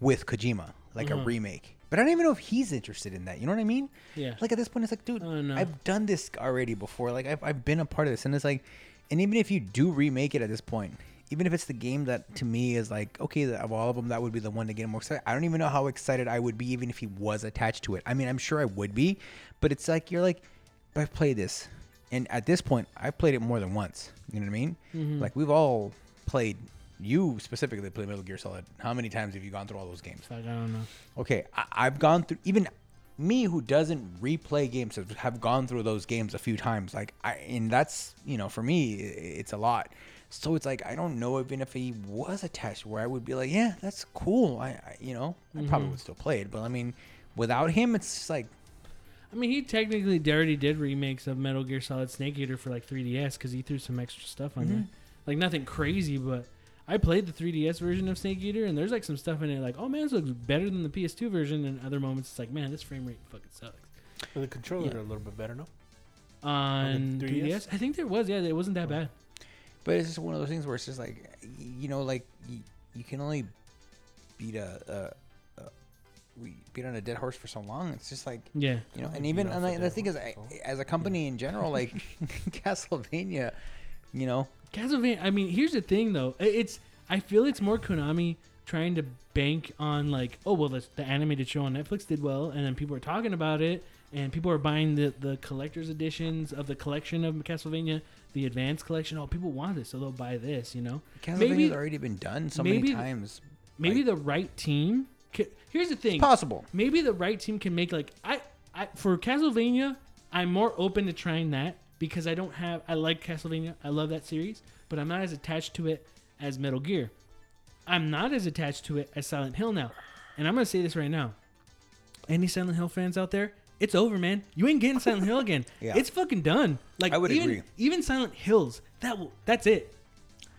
with Kojima, like a Mhm. remake. But I don't even know if he's interested in that. You know what I mean? Yeah. Like at this point, it's like, dude, Oh, no. I've done this already before. Like I've, I've been a part of this, and it's like, and even if you do remake it at this point, even if it's the game that to me is like, okay, of all of them, that would be the one to get more excited. I don't even know how excited I would be, even if he was attached to it. I mean, I'm sure I would be, but it's like you're like, I've played this, and at this point, I've played it more than once. You know what I mean? Mm-hmm. Like we've all played. You specifically play Metal Gear Solid. How many times have you gone through all those games? Like, I don't know. Okay, I, I've gone through even me who doesn't replay games have, have gone through those games a few times. Like I and that's you know for me it's a lot. So it's like I don't know even if he was attached where I would be like, yeah, that's cool. I, I you know I mm-hmm. probably would still play it, but I mean, without him, it's just like I mean, he technically already did remakes of Metal Gear Solid Snake Eater for like 3DS because he threw some extra stuff on mm-hmm. there. Like nothing crazy, but I played the 3DS version of Snake Eater, and there's like some stuff in it like, oh man, this looks better than the PS2 version. And other moments, it's like, man, this frame rate fucking sucks. But the controllers Yeah. are a little bit better, no? On 3DS? 3DS, I think there was, yeah, it wasn't that bad. But it's just one of those things where it's just like, you know, like you, you can only beat a, a, a we beat on a dead horse for so long. It's just like Yeah, you know, and even and a the thing is, I, so. as a company in general, like Castlevania, you know, Castlevania. I mean, here's the thing though. It's I feel it's more Konami trying to bank on like, oh well, the, the animated show on Netflix did well, and then people are talking about it, and people are buying the the collector's editions of the collection of Castlevania, the advanced collection. Oh, people want this, so they'll buy this. You know, Castlevania's maybe already been done so maybe- many times. maybe Like- the right team. ca- Here's the thing. Possible. maybe the right team can make like I, I for Castlevania, I'm more open to trying that because I don't have I like Castlevania. I love that series, but I'm not as attached to it as Metal Gear. I'm not as attached to it as Silent Hill now. And I'm gonna say this right now. Any Silent Hill fans out there, it's over, man. You ain't getting Silent Hill again. Yeah. It's fucking done. Like I would even, agree. Even Silent Hills, that will, that's it.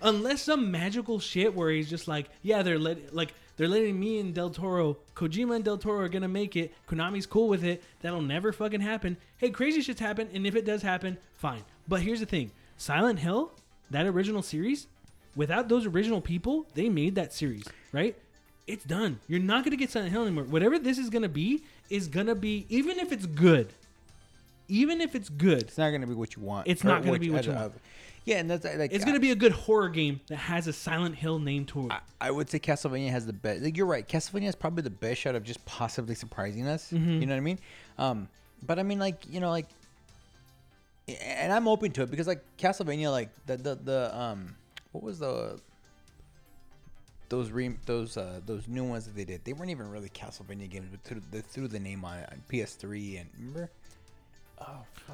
Unless some magical shit where he's just like, yeah, they're let like they're letting me and Del Toro, Kojima and Del Toro are gonna make it. Konami's cool with it. That'll never fucking happen. Hey, crazy shit's happen, and if it does happen, fine. But here's the thing: Silent Hill, that original series, without those original people, they made that series, right? It's done. You're not gonna get Silent Hill anymore. Whatever this is gonna be is gonna be, even if it's good, even if it's good, It's not gonna be what you want. It's not gonna be what you want. Yeah, and that's like it's gonna be a good horror game that has a Silent Hill name to it. I, I would say Castlevania has the best. Like, you're right. Castlevania is probably the best shot of just possibly surprising us. Mm-hmm. You know what I mean? Um, but I mean, like you know, like, and I'm open to it because like Castlevania, like the the the um, what was the those re those uh those new ones that they did? They weren't even really Castlevania games, but threw, they threw the name on it on PS3 and remember.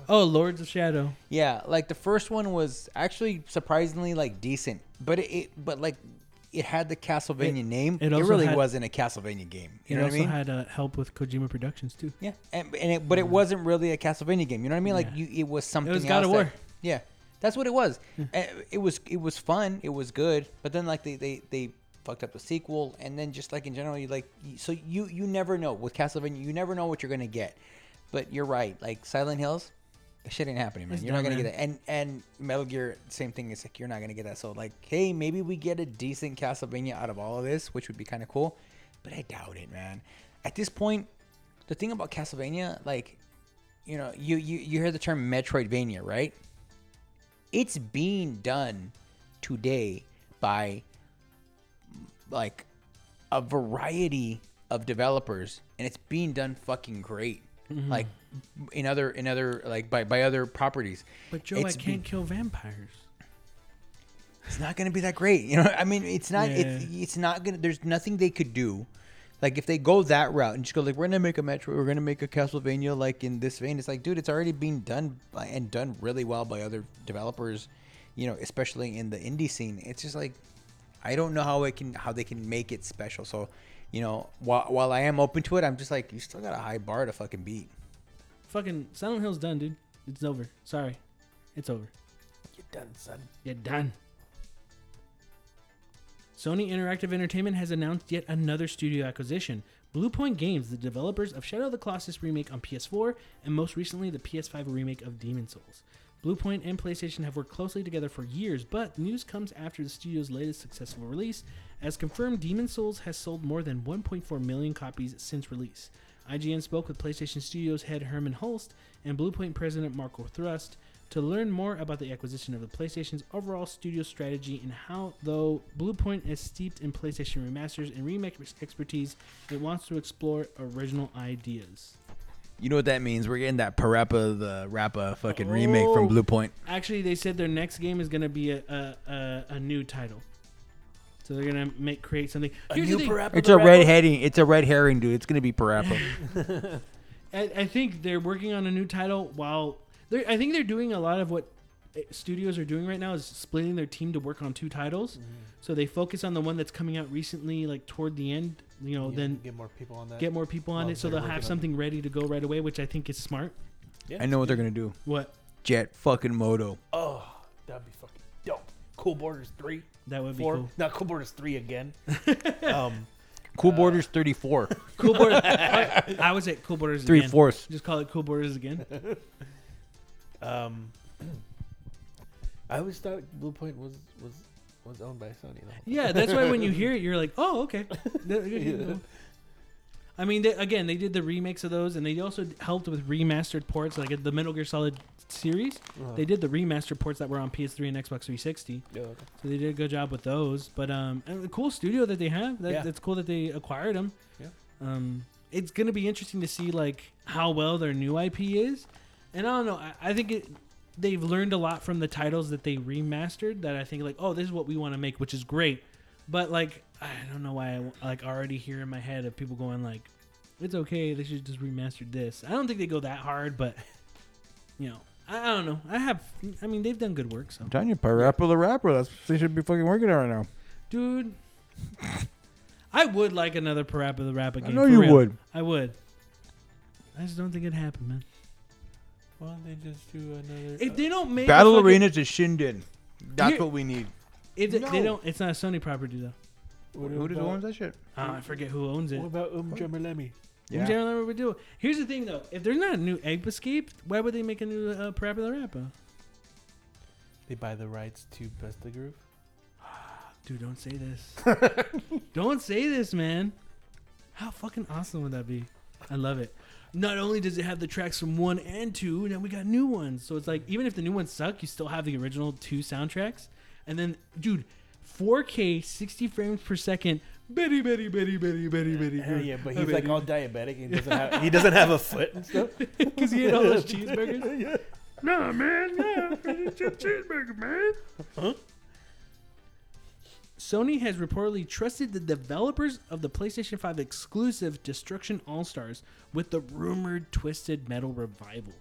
Oh, Lords of Shadow. Yeah, like the first one was actually surprisingly like decent, but it, it but like it had the Castlevania It- name. it It, really had- wasn't a Castlevania game. You know what I mean? had uh, help with Kojima Productions too. yeah, and, and it, but it wasn't really a Castlevania game. You know what I mean? Like Yeah. you, it was something. It was God else of that- War. yeah, that's what it was. Uh, It was it was fun. It was good. But then like they they they fucked up the sequel, and then just like in general, you like so you you never know with Castlevania. You never know what you're gonna get. But you're right. Like Silent Hills, that shit ain't happening, man. It's you're not gonna man. get that. And and Metal Gear, same thing. It's like you're not gonna get that. So like, hey, maybe we get a decent Castlevania out of all of this, which would be kind of cool. But I doubt it, man. At this point, the thing about Castlevania, like, you know, you you you hear the term Metroidvania, right? It's being done today by like a variety of developers, and it's being done fucking great. Mm-hmm. Like in other in other like by by other properties. But Joe, It's I can't been- kill vampires. it's not gonna be that great. You know, I mean, it's not. It's Yeah. it's not gonna. There's nothing they could do. Like if they go that route and just go like, we're gonna make a Metro, we're gonna make a Castlevania like in this vein. It's like, dude, it's already being done by, and done really well by other developers. You know, especially in the indie scene. It's just like, I don't know how it can how they can make it special. So, you know, while while I am open to it, I'm just like, you still got a high bar to fucking beat. Fucking Silent Hill's done, dude. It's over. Sorry, it's over. You're done, son. You're done. Sony Interactive Entertainment has announced yet another studio acquisition. Bluepoint Games, the developers of Shadow of the Colossus remake on PS4 and most recently the PS5 remake of Demon's Souls. Bluepoint and PlayStation have worked closely together for years, but news comes after the studio's latest successful release. As confirmed, Demon's Souls has sold more than 1.4 million copies since release. IGN spoke with PlayStation Studios head Hermen Hulst and Bluepoint president Marco Thrush to learn more about the acquisition of the PlayStation's overall studio strategy and how, though Bluepoint is steeped in PlayStation remasters and remake expertise, it wants to explore original ideas. You know what that means? We're getting that Parappa the Rapper fucking remake from Oh. Bluepoint. Actually, they said their next game is going to be a, a, a, a new title. So they're going to make create something. Here's the thing. It's a red herring. It's a red herring, dude. It's gonna be Parappa. I, I think they're working on a new title while they're, I think they're doing a lot of what eh, studios are doing right now is splitting their team to work on two titles. So they focus on the one that's coming out recently, like toward the end. You know, then get more people on that. get more people on Well, it, so they're they'll have working on something ready to go right away, which I think is smart. Yeah, I know what they're gonna do. What Jet fucking Moto. Oh, that'd be fucking dope. Cool Borders three, that would be cool. Not Cool Borders three again. um, Cool Borders 34. Cool Borders. I, I would say Cool Borders Three again. fourths. Just call it Cool Borders again. um, I always thought Bluepoint was was was owned by Sony. Though. Yeah, that's why when you hear it, you're like, oh, okay. I mean, they, again, they did the remakes of those, and they also helped with remastered ports, like the Metal Gear Solid series. Uh-huh. They did the remastered ports that were on PS3 and Xbox 360, Yeah, okay. so they did a good job with those. But um, and a cool studio that they have. That, Yeah. That's cool that they acquired them. Yeah. Um, it's gonna be interesting to see like how well their new IP is, and I don't know. I, I think it. They've learned a lot from the titles that they remastered. That I think like, oh, this is what we want to make, which is great. But like, I don't know why I like already hear in my head of people going like, it's okay. They should just remaster this. I don't think they go that hard, but you know, I, I don't know. I have. I mean, they've done good work. So, I'm telling you, Parappa the Rapper. That's what they should be fucking working on right now. dude, I would like another Parappa the Rapper game. I know you real. would. I would. I just don't think it'd happen, man. Why don't they just do another? If they uh, don't make Battle fucking- Arena Toshinden. That's Here- what we need. If they, they don't, it's not a Sony property though. what Who does about- owns that shit? Uh, I forget who owns it. What about Um Jammer Lammy? Yeah. Generally, what we do. Here's the thing, though. If there's not a new Egg Escape, why would they make a new uh, Parappa the Rapper? They buy the rights to Bust a Groove. Dude, don't say this. don't say this, man. How fucking awesome would that be? I love it. Not only does it have the tracks from one and two, now we got new ones. So it's like even if the new ones suck, you still have the original two soundtracks. And then, dude, 4K, 60 frames per second. Betty, Betty, Betty, Betty, Betty, Betty. Yeah, yeah, but he's like all diabetic. And he doesn't have he doesn't have a foot and stuff. Because he ate all those cheeseburgers. Nah, man, nah. It's a cheeseburger, man. Huh? Sony has reportedly trusted the developers of the PlayStation 5 exclusive Destruction All Stars with the rumored Twisted Metal revival.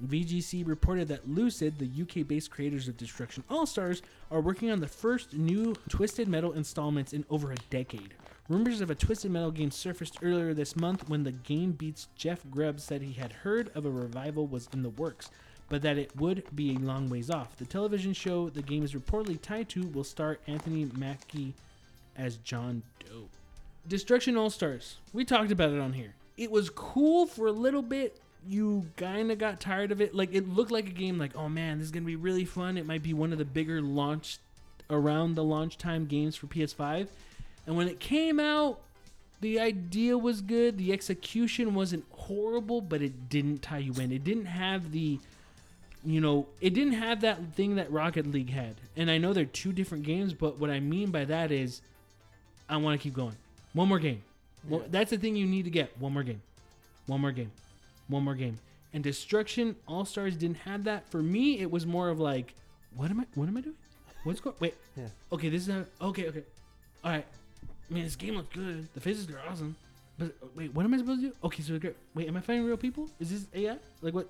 VGC reported that Lucid, the UK based creators of Destruction All Stars, are working on the first new Twisted Metal installments in over a decade. Rumors of a Twisted Metal game surfaced earlier this month when the GamesBeat's Jeff Grubb said he had heard of a revival was in the works, but that it would be a long ways off. The television show the game is reportedly tied to will star Anthony Mackie as John Doe. Destruction All Stars. We talked about it on here. It was cool for a little bit. You kind of got tired of it. Like it looked like a game. Like oh man, this is gonna be really fun. It might be one of the bigger launch around the launch time games for PS5. And when it came out, the idea was good. The execution wasn't horrible, but it didn't tie you in. It didn't have the you know, it didn't have that thing that Rocket League had. And I know they're two different games, but what I mean by that is I want to keep going. One more game. Well, that's the thing you need to get. One more game. One more game. One more game. And Destruction All Stars didn't have that. For me, it was more of like, what am I? What am I doing? What's going? Wait. Yeah. Okay, this is not, okay. Okay. All right. I mean, this game looks good. The physics are awesome. But wait, what am I supposed to do? Okay, so wait, am I fighting real people? Is this AI? Like what?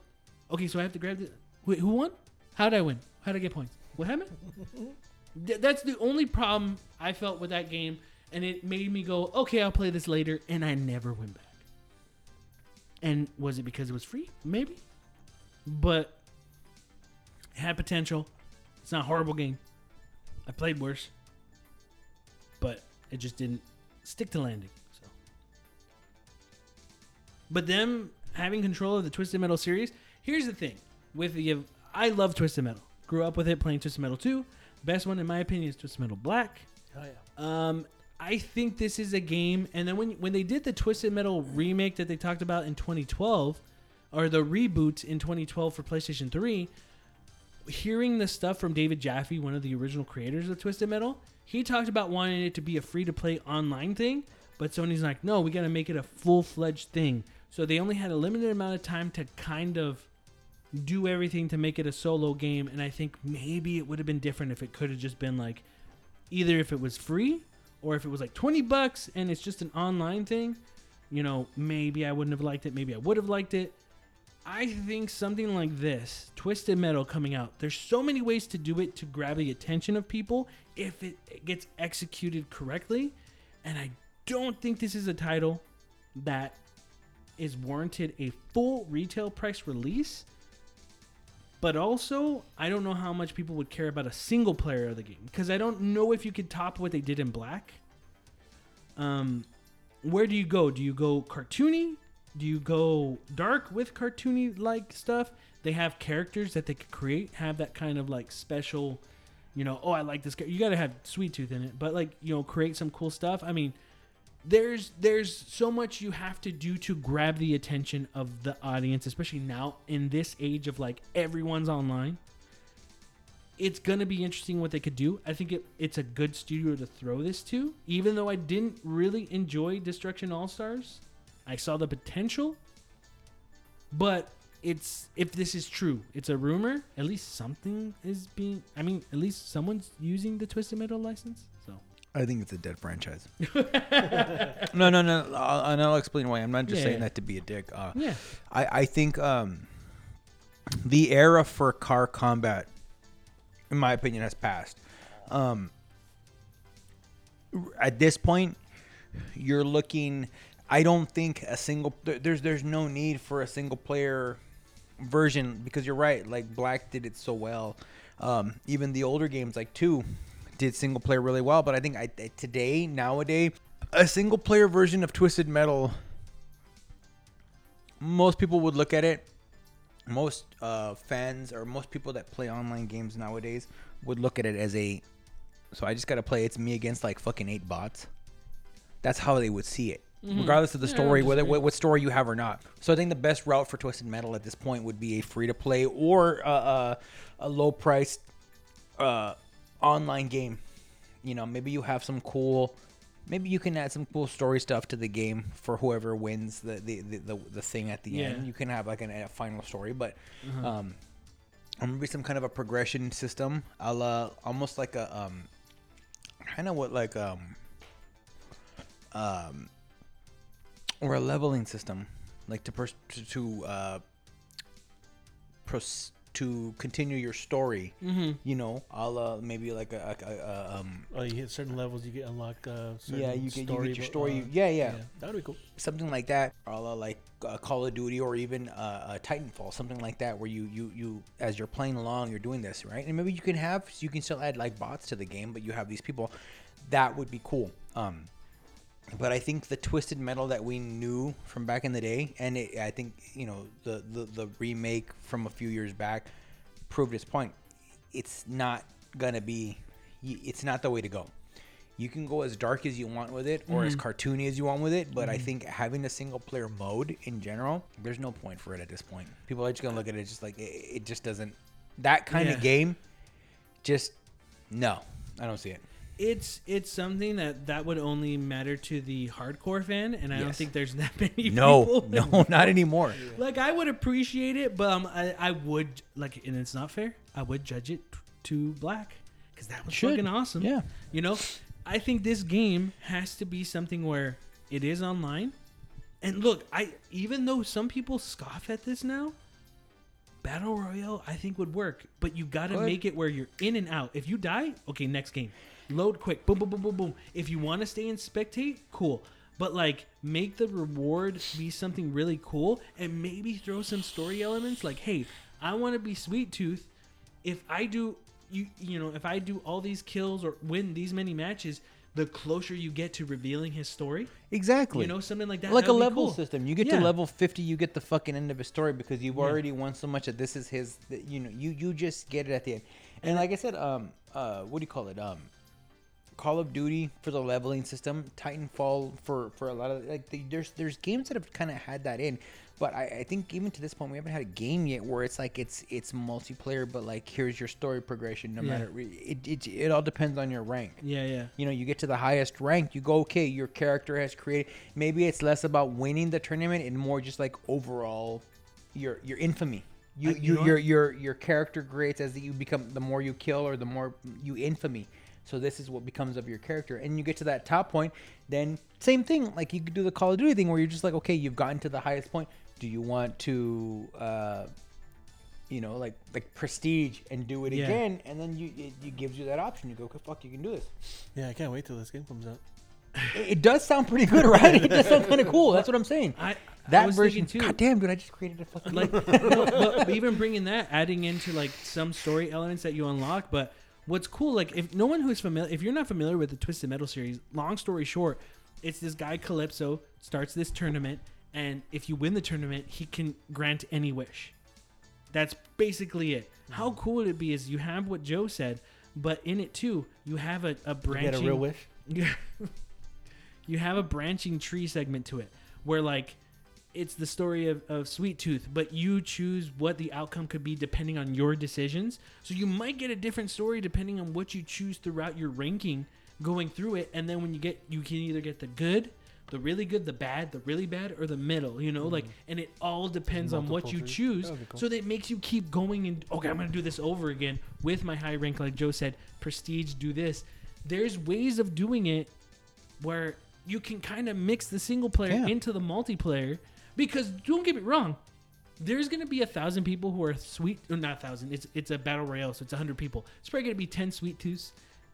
Okay, so I have to grab the. Wait, who won? How did I win? How did I get points? What happened? Th- that's the only problem I felt with that game, and it made me go, okay, I'll play this later, and I never went back. And was it because it was free? Maybe, but it had potential. It's not a horrible game. I played worse, but it just didn't stick to landing. So, but them having control of the Twisted Metal series. Here's the thing: with the I love Twisted Metal. Grew up with it, playing Twisted Metal 2. Best one in my opinion is Twisted Metal Black. Oh yeah. Um, I think this is a game, and then when when they did the Twisted Metal remake that they talked about in 2012, or the reboot in 2012 for PlayStation 3, hearing the stuff from David Jaffe, one of the original creators of Twisted Metal, he talked about wanting it to be a free to play online thing, but Sony's like, no, we got to make it a full fledged thing. So they only had a limited amount of time to kind of do everything to make it a solo game, and I think maybe it would have been different if it could have just been like either if it was free or if it was like 20 bucks and it's just an online thing, you know, maybe I wouldn't have liked it. Maybe I would have liked it. I think something like this, Twisted Metal coming out, there's so many ways to do it to grab the attention of people if it gets executed correctly. And I don't think this is a title that is warranted a full retail price release. But also, I don't know how much people would care about a single player of the game because I don't know if you could top what they did in Black. Um, where do you go? Do you go cartoony? Do you go dark with cartoony like stuff? They have characters that they could create, have that kind of like special, you know, oh, I like this guy. You got to have Sweet Tooth in it, but like, you know, create some cool stuff. I mean, there's there's so much you have to do to grab the attention of the audience, especially now in this age of like everyone's online. It's gonna be interesting what they could do. I think it, it's a good studio to throw this to, even though I didn't really enjoy Destruction All Stars. I saw the potential, but it's if this is true, it's a rumor. At least something is being. I mean, at least someone's using the Twisted Metal license. So I think it's a dead franchise. no, no, no. I'll, and I'll explain why. I'm not just Yeah, saying yeah. that to be a dick. Uh, yeah, I, I think um, the era for car combat, in my opinion, has passed. Um, at this point, you're looking. I don't think a single there's there's no need for a single player version because you're right. Like Black did it so well. Um, even the older games like two did single player really well. But I think I, today nowadays a single player version of Twisted Metal most people would look at it most uh, fans or most people that play online games nowadays would look at it as a so i just gotta play it's me against like fucking eight bots that's how they would see it regardless of the Mm-hmm. Yeah, story whether what, what story you have or not so i think the best route for twisted metal at this point would be a free to play or uh, uh, a low priced uh, online game. You know maybe you have some cool maybe you can add some cool story stuff to the game for whoever wins the the, the, the, the thing at the Yeah. end you can have like an, a final story but um or maybe some kind of a progression system a la almost like a um kind of what like um um or a leveling system like to pers- to, to uh pros- to continue your story mm-hmm. you know a la maybe like a, a, a, um Oh, you hit certain levels, you get unlock. Uh, certain yeah you get, you get your story uh, yeah, yeah that would be cool. something like that, a la like uh, Call of Duty, or even uh, uh, Titanfall, something like that, where you you you as you're playing along, you're doing this right, and maybe you can have you can still add like bots to the game, but you have these people. That would be cool. Um, but I think the twisted metal that we knew from back in the day, and it, I think you know the, the the remake from a few years back proved its point. It's not gonna be. It's not the way to go. You can go as dark as you want with it, or as mm-hmm. cartoony as you want with it. But I mm-hmm. think having a single player mode in general, there's no point for it at this point. People are just gonna look at it just like it, it just doesn't. That kind Yeah. of game, just no, I don't see it. It's it's something that that would only matter to the hardcore fan, and I don't Yes. think there's that many. No, people no, not anymore. Like I would appreciate it, but um, I, I would like, and it's not fair. I would judge it t- to black because that was Should. fucking awesome. Yeah. you know, I think this game has to be something where it is online. And look, I even though some people scoff at this now, battle royale I think would work, but you got to Could. make it where you're in and out. If you die, okay, next game, load quick, boom, boom, boom, boom, boom. If you want to stay and spectate, cool. But like, make the reward be something really cool, and maybe throw some story elements. Like, hey, I want to be Sweet Tooth. If I do, you you know, if I do all these kills or win these many matches, the closer you get to revealing his story. Exactly. You know, something like that. like a that would be level cool. system. You get Yeah. to level 50, you get the fucking end of his story because you've Yeah. already won so much that this is his. That, you know, you you just get it at the end. And like I said, um, uh, what do you call it? Um, Call of Duty for the leveling system, Titanfall for for a lot of like the, there's there's games that have kind of had that in, but I, I think even to this point we haven't had a game yet where it's like it's it's multiplayer, but like here's your story progression. No Yeah. matter it, it it all depends on your rank Yeah, yeah. you know you get to the highest rank you go okay your character has created maybe it's less about winning the tournament and more just like overall your your infamy you, you you know your your your character grades as you become the more you kill or the more you infamy so this is what becomes of your character and you get to that top point then same thing like you could do the call of duty thing where you're just like okay you've gotten to the highest point do you want to uh you know like like prestige and do it Yeah. again and then you it, it gives you that option you go fuck you can do this Yeah, I can't wait till this game comes out. it, it does sound pretty good, right? It does sound kind of cool. That's what I'm saying. I That version, too. God damn, dude! I just created a fucking like no, but, but even bringing that adding into like some story elements that you unlock but what's cool like if no one who's familiar if you're not familiar with the twisted metal series long story short it's this guy calypso starts this tournament and if you win the tournament he can grant any wish that's basically it hmm. how cool would it be is you have what joe said but in it too you have a, a You got branching a real wish? yeah. you have a branching tree segment to it where like it's the story of, of Sweet Tooth, but you choose what the outcome could be depending on your decisions. So you might get a different story depending on what you choose throughout your ranking going through it. And then when you get, you can either get the good, the really good, the bad, the really bad, or the middle, you know, like, and it all depends on what you choose. Cool. So that makes you keep going and, okay, I'm going to do this over again with my high rank, like Joe said, prestige, do this. There's ways of doing it where you can kind of mix the single player Yeah. into the multiplayer because don't get me wrong there's going to be a thousand people who are sweet or not a thousand it's it's a battle royale so it's a hundred people. It's probably going to be 10 sweet tooths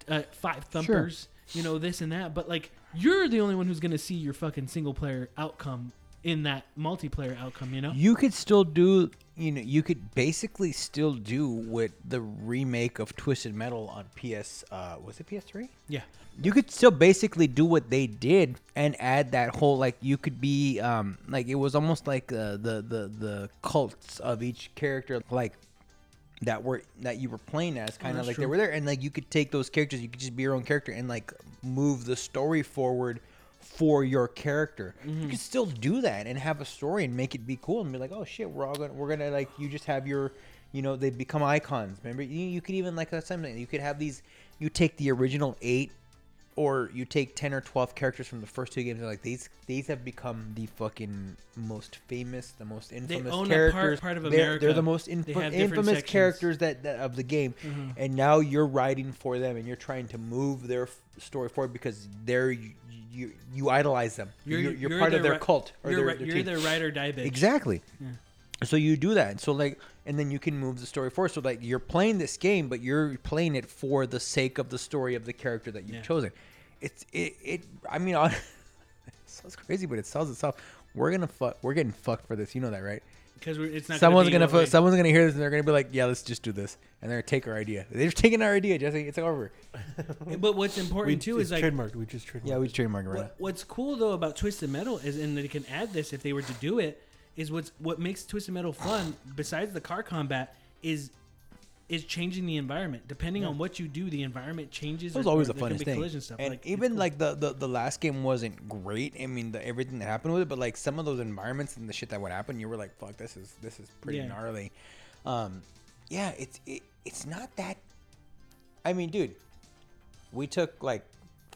uh, five thumpers you know this and that but like you're the only one who's going to see your fucking single player outcome in that multiplayer outcome you know You could still do, you know, you could basically still do with the remake of Twisted Metal on PS. Uh, was it PS3? yeah You could still basically do what they did and add that whole like you could be um like it was almost like uh, the the the cults of each character like that were that you were playing as kind of that's like they were there and like you could take those characters you could just be your own character and like move the story forward for your character. You mm-hmm. can still do that and have a story and make it be cool and be like oh shit we're all gonna we're gonna like you just have your you know they become icons. Remember you, you could even like that's something you could have these you take the original eight or you take 10 or 12 characters from the first two games and like these these have become the fucking most famous the most infamous they own a part- characters. part of they're, they're the most inf- infamous characters that, that of the game. Mm-hmm. And now you're writing for them and you're trying to move their f- story forward because they're you, you, idolize them you're, you're, part of their ri- cult or you're, their, their you're their ride or die bitch Exactly. So you do that. So like, and then you can move the story forward. So like, you're playing this game, but you're playing it for the sake of the story of the character that you've Yeah. chosen. It's it it. I mean, it sounds crazy, but it sells itself. We're gonna fuck. We're getting fucked for this. You know that, right? Because it's not Someone's gonna, gonna, be fu- what we- someone's gonna hear this and they're gonna be like, yeah, let's just do this, and they're gonna take our idea. They're taking our idea, Jesse. It's over. but what's important We, too it's is like trademarked. We just trademarked. Yeah, we trademarked it right What, what's cool though about Twisted Metal is, and they can add this if they were to do it, is what's what makes Twisted Metal fun. Besides the car combat, is is changing the environment. Depending on what you do, the environment changes. It was always the funnest thing. collision stuff. And Like, even cool. like the, the the last game wasn't great. I mean, the, everything that happened with it, but like some of those environments and the shit that would happen, you were like, "Fuck, this is this is pretty Yeah. gnarly." Um, yeah, it's it, it's not that. I mean, dude, we took like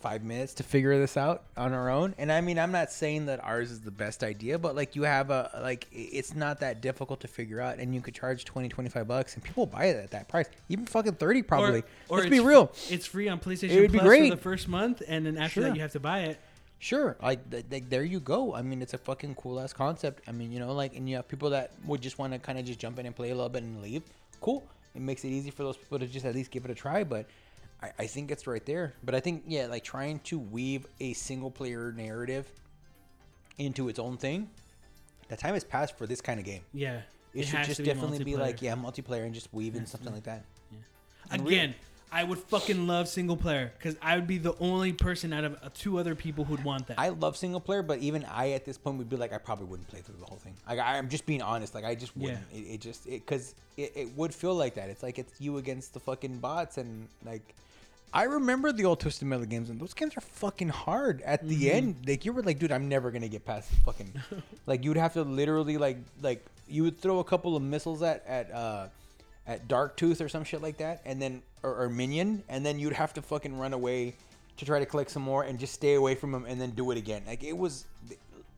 five minutes to figure this out on our own. And I mean, I'm not saying that ours is the best idea, but like you have a like it's not that difficult to figure out, and you could charge 20, 25 bucks, and people buy it at that price, even fucking thirty probably. Let's be it's- real. It's free on PlayStation It would be Plus great. for the first month, and then after Sure. that you have to buy it. Sure, like, th- th- there you go. I mean, it's a fucking cool ass concept. I mean, you know, like, and you have people that would just want to kind of just jump in and play a little bit and leave. Cool. It makes it easy for those people to just at least give it a try. But I, I think it's right there. But I think, yeah, like trying to weave a single player narrative into its own thing. The time has passed for this kind of game. Yeah, It, should just to definitely be like, yeah, multiplayer and just weave in something like that. And Again, I would fucking love single player because I would be the only person out of uh, two other people who'd want that. I love single player, but even I at this point would be like, I probably wouldn't play through the whole thing. Like, I, I'm just being honest. Like, I just wouldn't. It, it just because it, it, would feel like that. It's like it's you against the fucking bots, and like, I remember the old Twisted Metal games, and those games are fucking hard. At the end, like you were like, dude, I'm never gonna get past the fucking. like, you'd have to literally like like you would throw a couple of missiles at at uh at Dark Tooth or some shit like that, and then or, or Minion, and then you'd have to fucking run away to try to collect some more and just stay away from them and then do it again. Like it was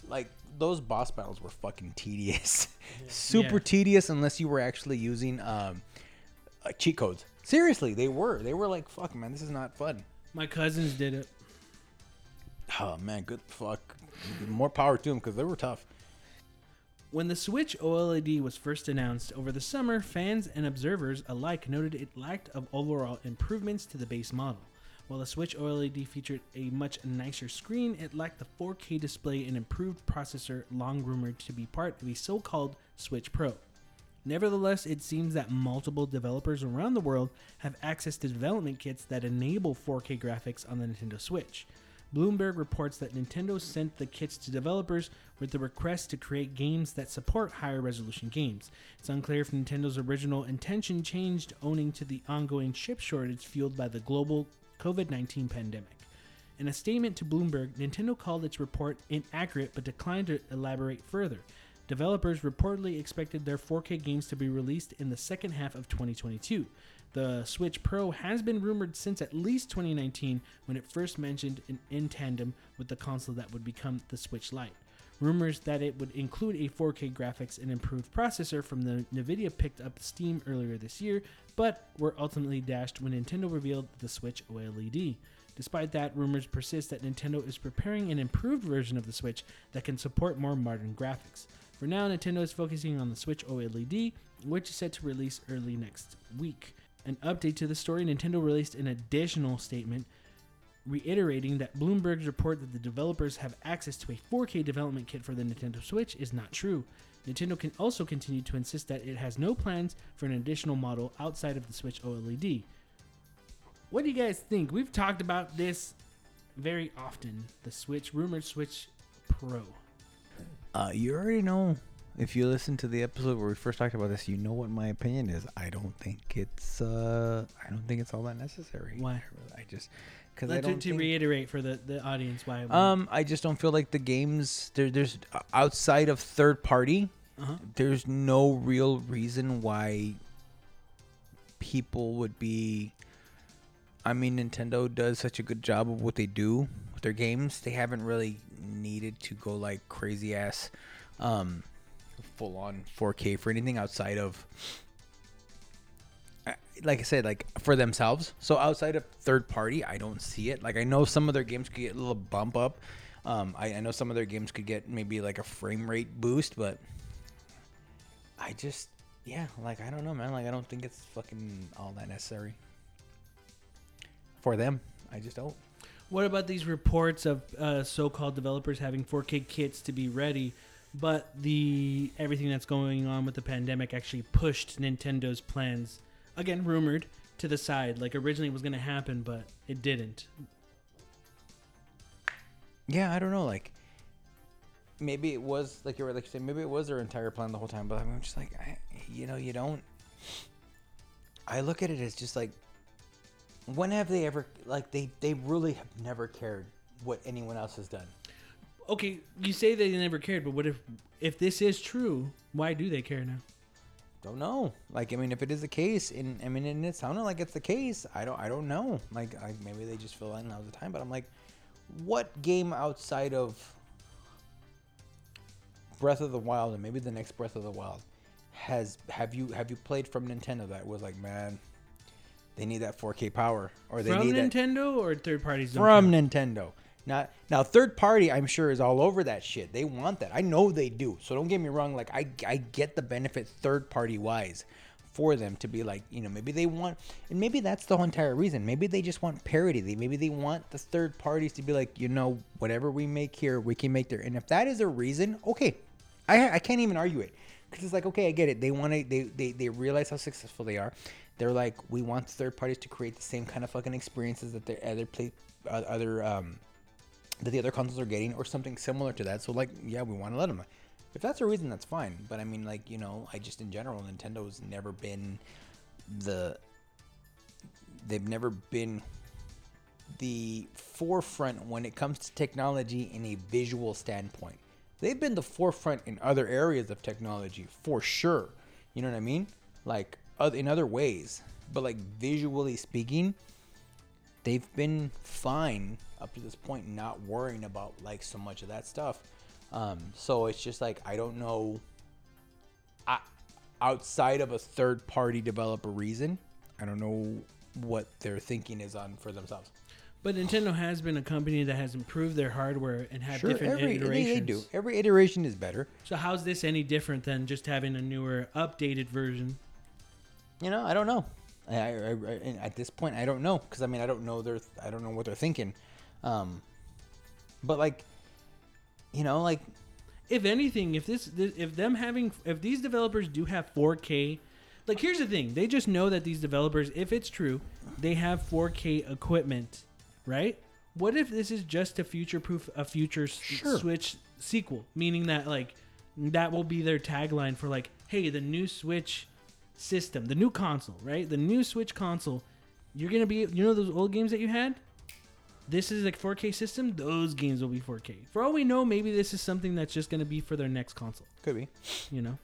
like those boss battles were fucking tedious. Super Yeah. tedious unless you were actually using um uh, cheat codes. Seriously, they were. They were like, fuck man, this is not fun. My cousins did it. Oh man, good fuck. More power to them because they were tough. When the Switch OLED was first announced over the summer, fans and observers alike noted it lacked of overall improvements to the base model. While the Switch OLED featured a much nicer screen, it lacked the 4K display and improved processor long rumored to be part of a so-called Switch Pro. Nevertheless, it seems that multiple developers around the world have access to development kits that enable 4K graphics on the Nintendo Switch. Bloomberg reports that Nintendo sent the kits to developers with the request to create games that support higher resolution games. It's unclear if Nintendo's original intention changed owing to the ongoing chip shortage fueled by the global COVID 19 pandemic. In a statement to Bloomberg, Nintendo called its report inaccurate but declined to elaborate further. Developers reportedly expected their 4K games to be released in the second half of 2022. The Switch Pro has been rumored since at least 2019 when it first mentioned in, in tandem with the console that would become the Switch Lite. Rumors that it would include a 4K graphics and improved processor from the Nvidia picked up steam earlier this year, but were ultimately dashed when Nintendo revealed the Switch OLED. Despite that, rumors persist that Nintendo is preparing an improved version of the Switch that can support more modern graphics. For now, Nintendo is focusing on the Switch OLED, which is set to release early next week. An update to the story Nintendo released an additional statement reiterating that Bloomberg's report that the developers have access to a 4K development kit for the Nintendo Switch is not true. Nintendo can also continue to insist that it has no plans for an additional model outside of the Switch OLED. What do you guys think? We've talked about this very often. The Switch, rumored Switch Pro. Uh, you already know. If you listen to the episode where we first talked about this, you know what my opinion is. I don't think it's. Uh, I don't think it's all that necessary. Why? I just because I don't to think, reiterate for the, the audience why. Um, I just don't feel like the games there. There's outside of third party. uh-huh. There's no real reason why people would be. I mean, Nintendo does such a good job of what they do with their games. They haven't really needed to go like crazy ass, um, full on 4K for anything outside of. Like I said, like for themselves. So outside of third party, I don't see it. Like I know some of their games could get a little bump up. Um, I, I know some of their games could get maybe like a frame rate boost, but I just, yeah, like I don't know, man. Like I don't think it's fucking all that necessary for them. I just don't. What about these reports of uh, so-called developers having 4K kits to be ready, but the everything that's going on with the pandemic actually pushed Nintendo's plans again rumored to the side like originally it was going to happen but it didn't. Yeah, I don't know. Like maybe it was like you were like said, maybe it was their entire plan the whole time. But I'm just like, I, you know, you don't. I look at it as just like, when have they ever like they they really have never cared what anyone else has done. Okay, you say they never cared, but what if if this is true, why do they care now? don't know. Like, I mean, if it is the case, and I mean, and it sounded like it's the case, I don't, I don't know. Like, I, maybe they just feel like now's the time. But I'm like, what game outside of Breath of the Wild and maybe the next Breath of the Wild has have you have you played from Nintendo that was like, man, they need that 4K power or they From need that Nintendo or third parties? from count? Nintendo. Not now, third party. I'm sure is all over that shit. They want that. I know they do. So don't get me wrong. Like I, I get the benefit third party wise for them to be like, you know, maybe they want, and maybe that's the whole entire reason. Maybe they just want parity. They maybe they want the third parties to be like, you know, whatever we make here, we can make there. And if that is a reason, okay, I, I can't even argue it because it's like, okay, I get it. They want to, they, they, they realize how successful they are. They're like, we want third parties to create the same kind of fucking experiences that their other play, uh, other um, that the other consoles are getting or something similar to that. So like, yeah, we want to let them. If that's a reason, that's fine. But I mean, like, you know, I just in general, Nintendo's never been the. They've never been the forefront when it comes to technology in a visual standpoint. They've been the forefront in other areas of technology for sure. You know what I mean? Like in other ways, but like visually speaking, they've been fine up to this point, not worrying about like so much of that stuff. Um, so it's just like I don't know. I, outside of a third party developer reason, I don't know what their thinking is on for themselves. But Nintendo has been a company that has improved their hardware and had different every iterations. they do. Every iteration is better. So how's this any different than just having a newer, updated version? You know, I don't know. I, I, I, and at this point, I don't know because I mean, I don't know their, I don't know what they're thinking. Um, but like, you know, like If anything, if this, this, if them having, if these developers do have 4K, like here's the thing, they just know that these developers, if it's true, they have 4K equipment, right? What if this is just to future-proof a future Sure. Switch sequel, meaning that like that will be their tagline for like, hey, the new Switch system, the new console, right? The new Switch console, you're gonna be, you know, those old games that you had. This is like 4K system. Those games will be 4K. For all we know, maybe this is something that's just gonna be for their next console. could be. You know,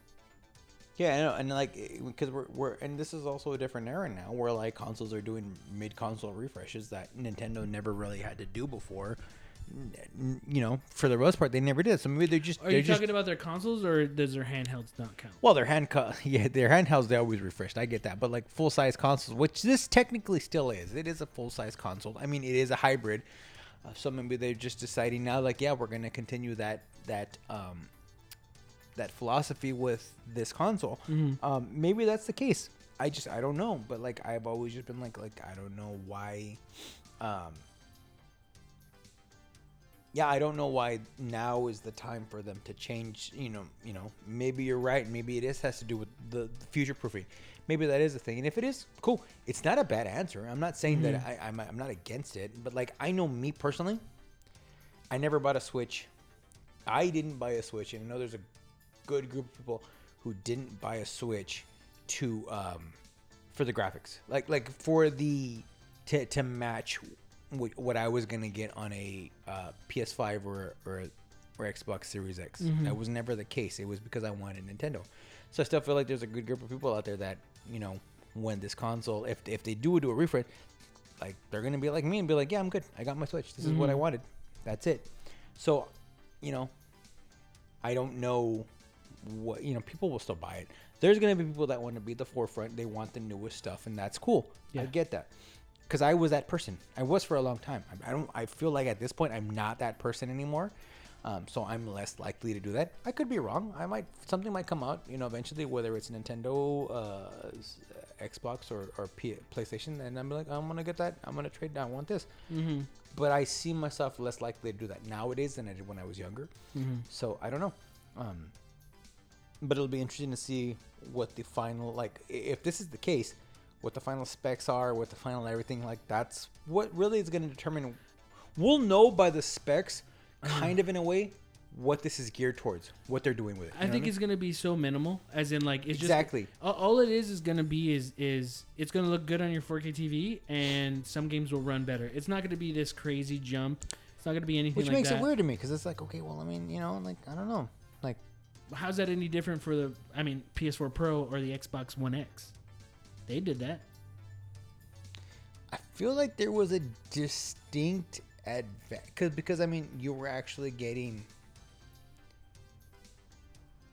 Yeah, I know, and like because we're we're and this is also a different era now where like consoles are doing mid console refreshes that Nintendo never really had to do before. You know, for the most part, they never did. So maybe they're just are they're you just talking about their consoles or does their handhelds not count? well, their hand co- yeah, their handhelds they always refreshed. I get that, but like full size consoles, which this technically still is, it is a full size console. I mean, it is a hybrid. Uh, so maybe they're just deciding now, like, yeah, we're gonna continue that that um, that philosophy with this console. Um, maybe that's the case. I just I don't know, but like I've always just been like like I don't know why. Um, yeah, I don't know why now is the time for them to change. You know, you know, maybe you're right. Maybe it is has to do with the, the future proofing. Maybe that is a thing. And if it is, cool. It's not a bad answer. I'm not saying that I, I'm, I'm not against it, but like I know me personally, I never bought a Switch. I didn't buy a Switch, and I know there's a good group of people who didn't buy a Switch to um, for the graphics, like like for the to to match what, what I was gonna get on a uh, PS5 or or or Xbox Series X. That was never the case. It was because I wanted Nintendo. So I still feel like there's a good group of people out there that you know when this console, if if they do do a refresh, like they're gonna be like me and be like, yeah, I'm good. I got my Switch. This is what I wanted. That's it. So, you know, I don't know what you know. People will still buy it. There's gonna be people that want to be the forefront. They want the newest stuff, and that's cool. I get that. Because I was that person. I was for a long time. I, I don't. I feel like at this point I'm not that person anymore. Um, so I'm less likely to do that. I could be wrong. I might something might come out. You know, eventually, whether it's Nintendo, uh, Xbox, or or P- PlayStation, and I'm like, I'm gonna get that. I'm gonna trade. I want this. Mm-hmm. But I see myself less likely to do that nowadays than I did when I was younger. Mm-hmm. So I don't know. Um, but it'll be interesting to see what the final like if this is the case, what the final specs are, what the final everything like. That's what really is going to determine. We'll know by the specs, uh-huh. kind of in a way, what this is geared towards, what they're doing with it. I think it's gonna be so minimal, as in like it's Exactly. just all- all it is is gonna be is is it's gonna look good on your 4K TV, and some games will run better. It's not gonna be this crazy jump. It's not gonna be anything which like makes that. it weird to me because it's like, okay, well, I mean, you know, like I don't know, like how's that any different for the? I mean, PS4 Pro or the Xbox One X? They did that. I feel like there was a distinct advantage because because I mean you were actually getting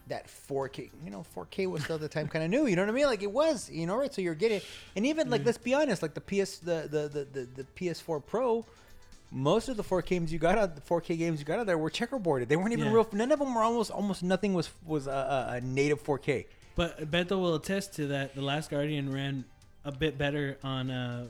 that 4K. You know, 4K was still at the time kind of new. You know what I mean? Like it was. You know, right? So you're getting, and even like let's be honest, like the PS the the the the, the PS4 Pro. Most of the 4K games you got out, the 4K games you got out there were checkerboarded. They weren't even Yeah. real. None of them were almost almost nothing was was a, a, a native 4K. But Beto will attest to that. The Last Guardian ran a bit better on uh,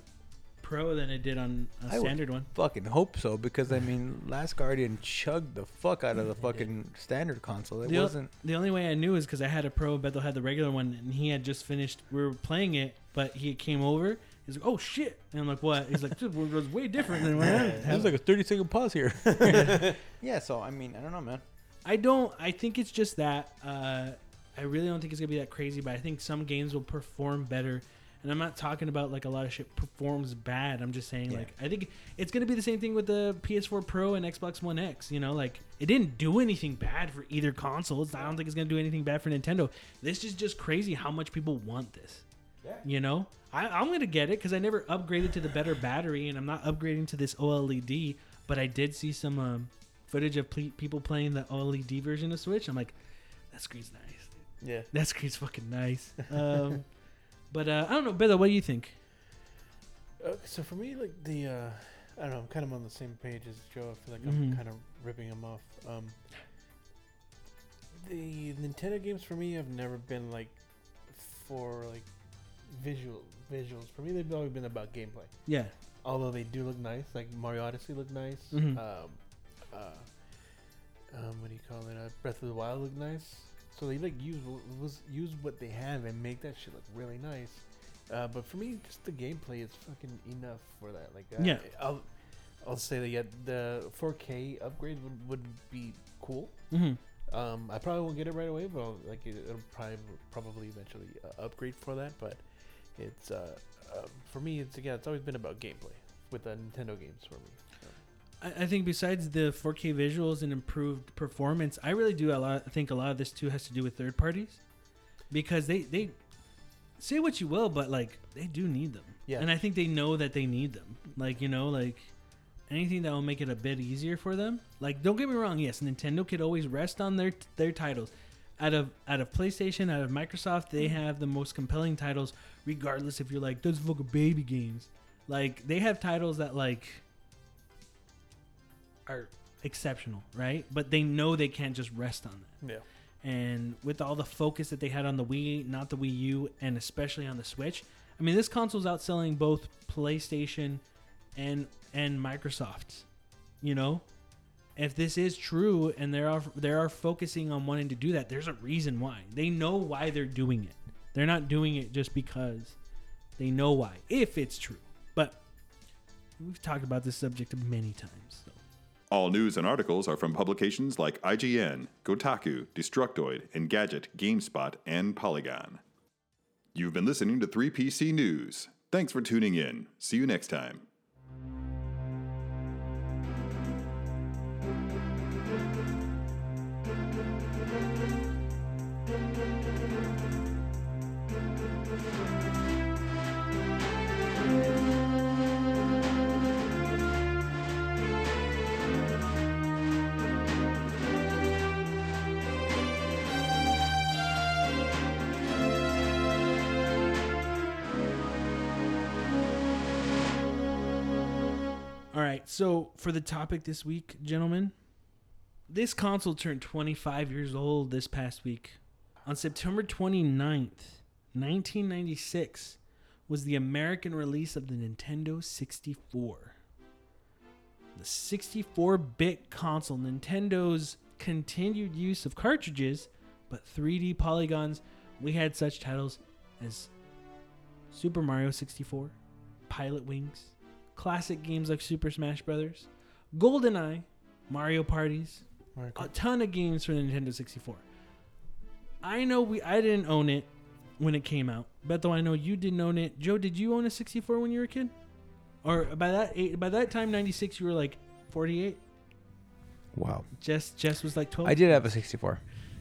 Pro than it did on a I standard one. Fucking hope so because I mean, Last Guardian chugged the fuck out of the fucking standard console. It The, o- wasn't. the only way I knew is because I had a Pro, Beto had the regular one, and he had just finished. We were playing it, but he came over. He's like, "Oh shit!" And I'm like, "What?" He's like, "This was way different than what I It had." was like a 30 second pause here. yeah, so I mean, I don't know, man. I don't. I think it's just that. Uh, I really don't think it's gonna be that crazy, but I think some games will perform better. And I'm not talking about like a lot of shit performs bad. I'm just saying Yeah. like I think it's gonna be the same thing with the PS4 Pro and Xbox One X. You know, like it didn't do anything bad for either consoles. I don't think it's gonna do anything bad for Nintendo. This is just crazy how much people want this. Yeah. You know, I, I'm gonna get it because I never upgraded to the better battery, and I'm not upgrading to this OLED. But I did see some um, footage of ple- people playing the OLED version of Switch. I'm like, that screen's nice. Dude. Yeah. That screen's fucking nice. Um, but uh, I don't know, Bella. What do you think? Okay, so for me, like the, uh, I don't know, I'm kind of on the same page as Joe. I feel like Mhm. I'm kind of ripping him off. Um, the Nintendo games for me have never been like for like visual visuals. For me, they've always been about gameplay. Yeah. Although they do look nice, like Mario Odyssey looked nice. Mhm. Um, uh, um, what do you call it? Uh, Breath of the Wild looked nice. So they like use was use what they have and make that shit look really nice. Uh, but for me, just the gameplay is fucking enough for that. Like, uh, Yeah. I'll I'll say that yeah, the 4K upgrade would, would be cool. hmm Um, I probably won't get it right away, but I'll, like it, it'll probably probably eventually uh, upgrade for that. But it's uh, um, for me, it's yeah, it's always been about gameplay with the Nintendo games for me. I, I think besides the 4K visuals and improved performance, I really do a lot. I think a lot of this too has to do with third parties, because they they say what you will, but like they do need them. Yeah. And I think they know that they need them. Like you know, like anything that will make it a bit easier for them. Like don't get me wrong, yes, Nintendo could always rest on their their titles. Out of out of PlayStation, out of Microsoft, they mm-hmm. have the most compelling titles, regardless if you're like those fucking baby games. Like they have titles that like are exceptional, right? But they know they can't just rest on that. Yeah. And with all the focus that they had on the Wii, not the Wii U, and especially on the Switch, I mean, this console's outselling both PlayStation and and Microsoft. You know, if this is true and they are they are focusing on wanting to do that, there's a reason why. They know why they're doing it. They're not doing it just because they know why. If it's true, but we've talked about this subject many times. So. All news and articles are from publications like IGN, Kotaku, Destructoid, Engadget, GameSpot, and Polygon. You've been listening to 3PC News. Thanks for tuning in. See you next time. So for the topic this week, gentlemen, this console turned 25 years old this past week. On September 29th, 1996, was the American release of the Nintendo 64. The 64 bit console, Nintendo's continued use of cartridges, but 3D polygons. We had such titles as Super Mario 64, Pilotwings, classic games like Super Smash Brothers, GoldenEye, Mario Parties, Mario a ton of games for the Nintendo 64. I know we I didn't own it when it came out. Beto, I know you didn't own it. Joe, did you own a 64 when you were a kid? Or by that eight, by that time 96 you were like 48? Wow. Jess Jess was like 12. I did have a 64.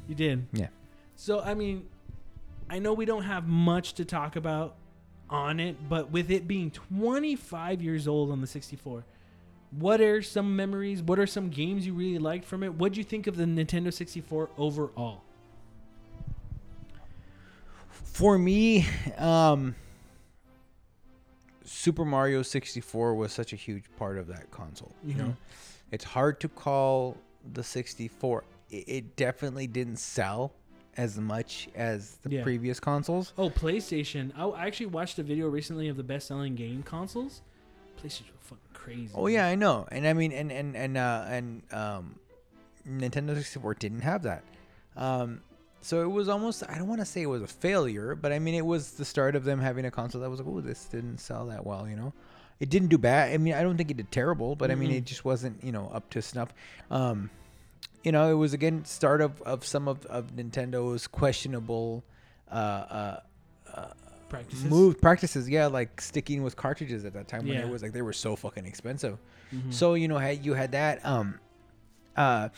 You did. Yeah. So I mean, I know we don't have much to talk about on it, but with it being 25 years old on the 64, what are some memories? What are some games you really liked from it? What do you think of the Nintendo 64 overall? For me, um, Super Mario 64 was such a huge part of that console. You know, it's hard to call the 64. It, it definitely didn't sell as much as the Yeah. previous consoles. Oh, PlayStation. I actually watched a video recently of the best-selling game consoles. PlayStation were fucking crazy. Oh yeah, I know. And I mean, and and and uh, and um, Nintendo 64 didn't have that. Um, so it was almost I don't want to say it was a failure, but I mean it was the start of them having a console that was like, oh, this didn't sell that well, you know. It didn't do bad. I mean, I don't think it did terrible, but I mean, it just wasn't, you know, up to snuff. Um, you know, it was again start of, of some of, of Nintendo's questionable uh, uh, Practices. move practices. Yeah, like sticking with cartridges at that time when Yeah. it was like they were so fucking expensive. Mhm. So you know, had you had that. Um, uh,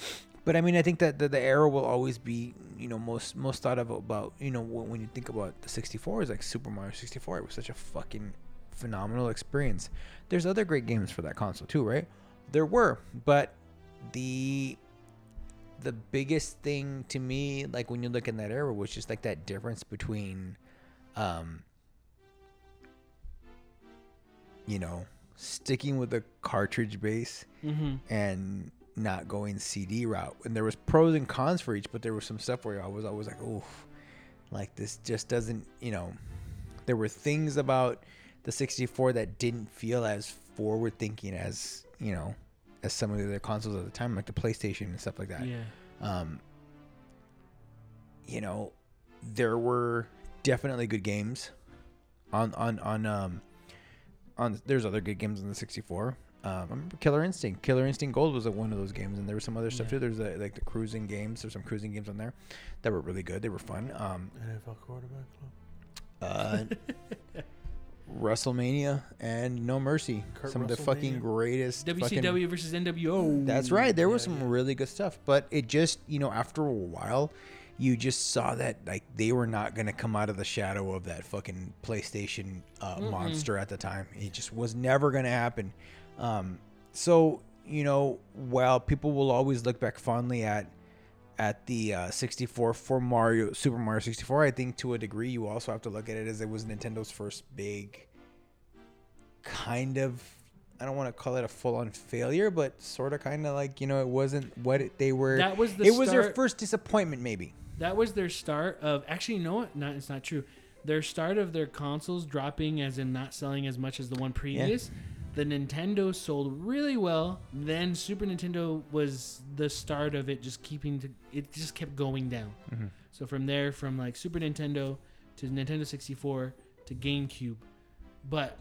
but I mean, I think that the, the era will always be, you know, most most thought of about, you know, when, when you think about the 64 is like Super Mario 64. It was such a fucking phenomenal experience. There's other great games for that console too, right? There were, but the the biggest thing to me, like when you look in that era, was just like that difference between, um, you know, sticking with the cartridge base Mhm. and not going CD route. And there was pros and cons for each, but there was some stuff where I was always like, oof, like this just doesn't, you know. There were things about the 64 that didn't feel as forward thinking as, you know, as some of the other consoles at the time, like the PlayStation and stuff like that. Yeah. Um, you know, there were definitely good games on on on um on. There's other good games on the 64. Um, I remember Killer Instinct. Killer Instinct Gold was one of those games, and there was some other stuff Yeah. too. There's uh like the Cruis'n games. There's some Cruis'n games on there that were really good. They were fun. Um, NFL quarterback club. uh, WrestleMania and No Mercy. Kurt some of the fucking greatest fucking- WCW versus NWO. that's right. There was some yeah. really good stuff, but it just, you know, after a while, you just saw that like they were not gonna come out of the shadow of that fucking PlayStation uh, monster at the time. It just was never gonna happen. Um, so you know, while people will always look back fondly at at the uh, 64 for Mario Super Mario 64, I think to a degree you also have to look at it as it was Nintendo's first big kind of I don't want to call it a full on failure, but sort of kind of like you know it wasn't what it, they were. That was the it was their first disappointment, maybe. That was their start of actually, you know what? Not it's not true. Their start of their consoles dropping, as in not selling as much as the one previous. The Nintendo sold really well. Then Super Nintendo was the start of it, just keeping to it just kept going down. Mm-hmm. So from there, from like Super Nintendo to Nintendo 64 to GameCube, but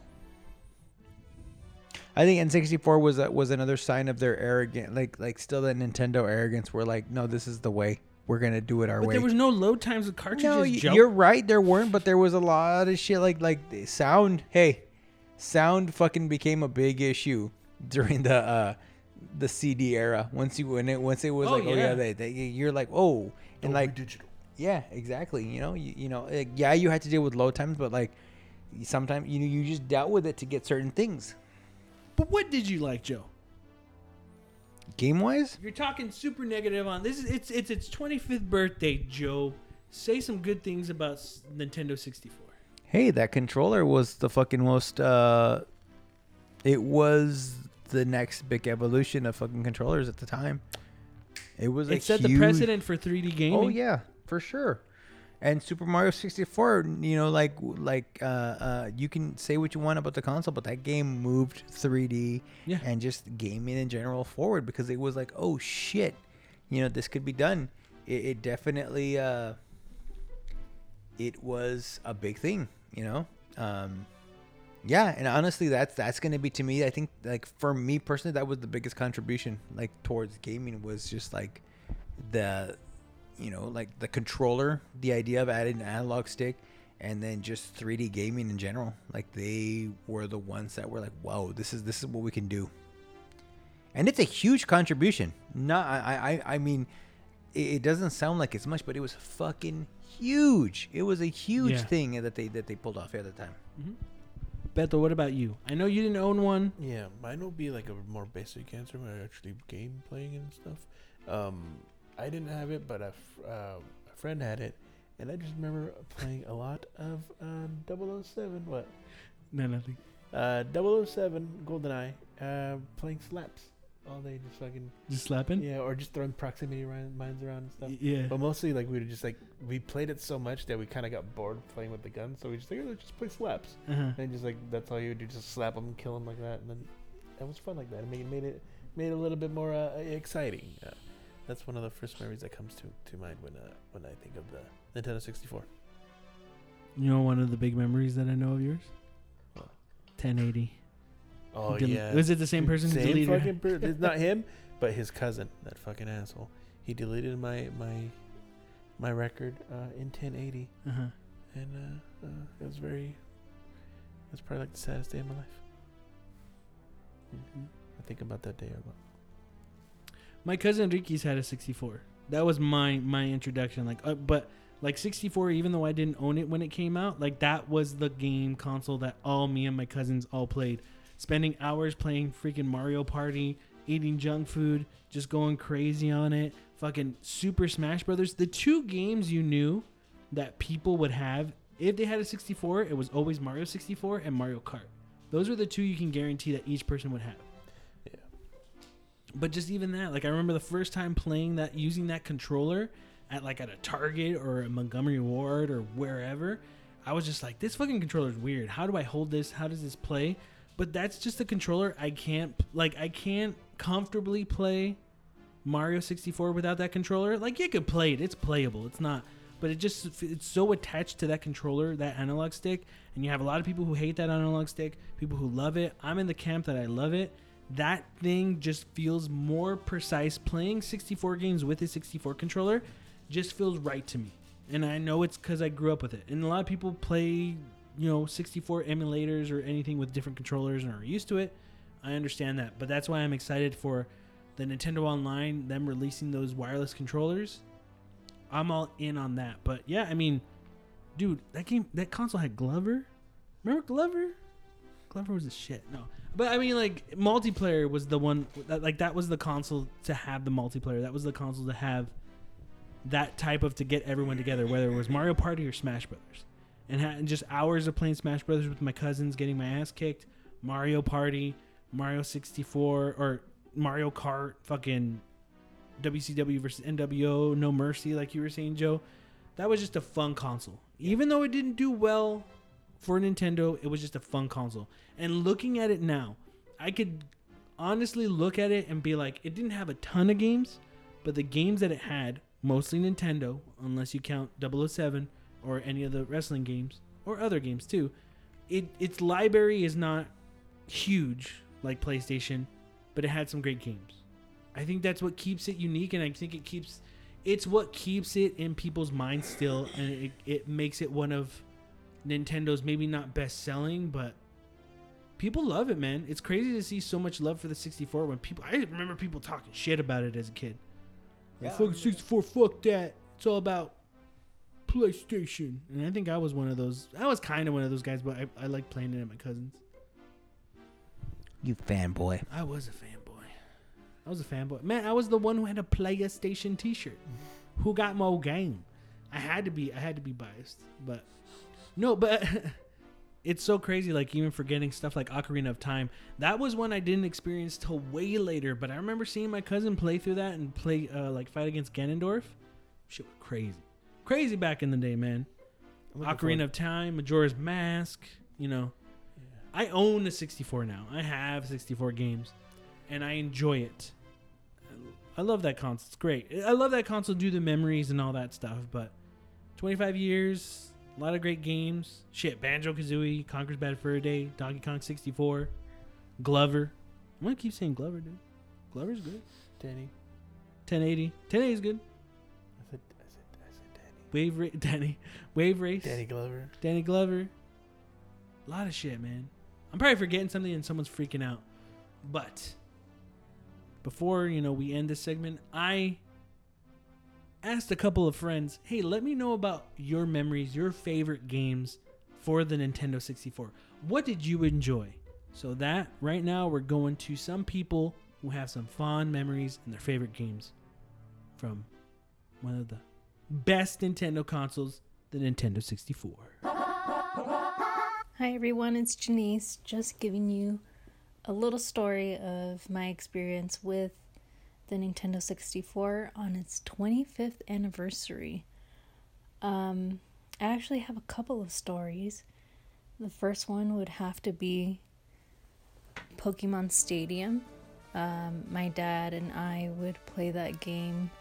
I think N64 was a, was another sign of their arrogant, like like still that Nintendo arrogance. Where like, no, this is the way. We're gonna do it our but way. there was no load times with cartridges. no, y- you're right. There weren't, but there was a lot of shit like like sound. Hey, sound fucking became a big issue during the uh the CD era. Once you when it once it was Oh, like, oh yeah. yeah, they, they, you're like, oh, and like digital. Yeah, exactly. You know, you, you know, like, yeah, you had to deal with low times, but like sometimes you know you just dealt with it to get certain things. But what did you like, Joe? Game wise, You're talking super negative on this. Is it's it's its 25th birthday, Joe. Say some good things about Nintendo 64. Hey, that controller was the fucking most. uh It was the next big evolution of fucking controllers at the time. It was a It set the precedent for 3D gaming. Oh yeah, for sure. And Super Mario 64, you know, like like uh, uh, you can say what you want about the console, but that game moved 3D Yeah. and just gaming in general forward because it was like, oh shit, you know, this could be done. It, it definitely, uh, it was a big thing, you know. Um, yeah, and honestly, that's that's gonna be to me. I think like for me personally, that was the biggest contribution like towards gaming was just like the you know like the controller the idea of adding an analog stick and then just 3d gaming in general like they were the ones that were like whoa this is this is what we can do and it's a huge contribution not i i i mean it, it doesn't sound like it's much, but it was fucking huge. It was a huge Yeah. thing that they that they pulled off at the time. Beto, what about you? I know you didn't own one. Yeah, mine will be like a more basic answer when I actually game playing and stuff. Um, I didn't have it, but a, f- uh, a friend had it, and I just remember playing a lot of um, 007. What? No, nothing. Uh, 007 GoldenEye. Uh, playing slaps all day, just fucking Just slapping. yeah, or just throwing proximity mines around and stuff. Yeah. But mostly, like we would just like we played it so much that we kind of got bored playing with the gun, so we just like "Oh, let's just play slaps. Uh-huh. And just like that's all you would do, just slap them, kill them like that, and then it was fun like that. It made, made it made it a little bit more uh, exciting. Uh, that's one of the first memories that comes to, to mind when uh, when I think of the Nintendo 64. You know one of the big memories that I know of yours? What? 1080. Oh Del- yeah, Was it the same person Same deleted? fucking per- it's not him, but his cousin, that fucking asshole. He deleted my my my record uh, in 1080, uh-huh. and uh, uh, it was very. Was probably like the saddest day of my life. I think about that day a lot. My cousin Ricky's had a 64. That was my my introduction. Like, uh, but like 64, even though I didn't own it when it came out, like that was the game console that all me and my cousins all played. Spending hours playing freaking Mario Party, eating junk food, just going crazy on it. Fucking Super Smash Brothers. The two games you knew that people would have if they had a 64, it was always Mario 64 and Mario Kart. Those are the two you can guarantee that each person would have. Yeah. But just even that, like I remember the first time playing that using that controller at like at a Target or a Montgomery Ward or wherever, I was just like, this fucking controller is weird. How do I hold this? How does this play? But that's just a controller. I can't like I can't comfortably play Mario 64 without that controller. Like you could play it, it's playable. It's not, but it just it's so attached to that controller, that analog stick, and you have a lot of people who hate that analog stick, people who love it. I'm in the camp that I love it. That thing just feels more precise. Playing 64 games with a 64 controller just feels right to me, and I know it's because I grew up with it. And a lot of people play, you know, 64 emulators or anything with different controllers and are used to it. I understand that, but that's why I'm excited for the Nintendo Online, them releasing those wireless controllers. I'm all in on that. But yeah, I mean, dude, that game, that console had Glover. Remember Glover? Glover was a shit. No, but I mean, like multiplayer was the one. That, like that was the console to have the multiplayer. That was the console to have that type of to get everyone together, whether it was Mario Party or Smash Brothers, and, ha- and just hours of playing Smash Brothers with my cousins, getting my ass kicked. Mario Party, Mario 64, or Mario Kart, fucking WCW versus NWO, No Mercy, like you were saying, Joe. That was just a fun console. Even though it didn't do well for Nintendo, it was just a fun console. And looking at it now, I could honestly look at it and be like, it didn't have a ton of games, but the games that it had, mostly Nintendo, unless you count 007 or any of the wrestling games or other games too, it its library is not huge like PlayStation, but it had some great games. I think that's what keeps it unique, and I think it keeps it's what keeps it in people's minds still, and it, it makes it one of Nintendo's maybe not best selling, but people love it, man. It's crazy to see so much love for the 64 when people. I remember people talking shit about it as a kid. Like, Yeah. fucking 64, fuck that. It's all about PlayStation. And I think I was one of those. I was kind of one of those guys, but I, I like playing it at my cousin's. You fanboy. I was a fanboy. I was a fanboy. Man, I was the one who had a PlayStation T-shirt. Who got more game? I had to be. I had to be biased, but no. But it's so crazy. Like even forgetting stuff like Ocarina of Time. That was one I didn't experience till way later. But I remember seeing my cousin play through that and play uh, like fight against Ganondorf. Shit was crazy, crazy back in the day, man. Ocarina of Time, Majora's Mask. You know, I own a 64 now. I have 64 games, and I enjoy it. I love that console. It's great. I love that console due to memories and all that stuff. But 25 years, a lot of great games. Shit, Banjo Kazooie, Conker's Bad Fur Day, Donkey Kong 64, Glover. I'm gonna keep saying Glover, dude. Glover's good. Danny. 1080. 1080 is good. Wave ra- Danny. Wave race. Danny Glover. Danny Glover. A lot of shit, man. I'm probably forgetting something and someone's freaking out. But before, you know, we end this segment, I asked a couple of friends, "Hey, let me know about your memories, your favorite games for the Nintendo 64. What did you enjoy?" So that right now we're going to some people who have some fond memories and their favorite games from one of the best Nintendo consoles, the Nintendo 64. Hi everyone, it's Janice, just giving you a little story of my experience with the Nintendo 64 on its 25th anniversary. Um, I actually have a couple of stories. The first one would have to be Pokemon Stadium. Um, my dad and I would play that game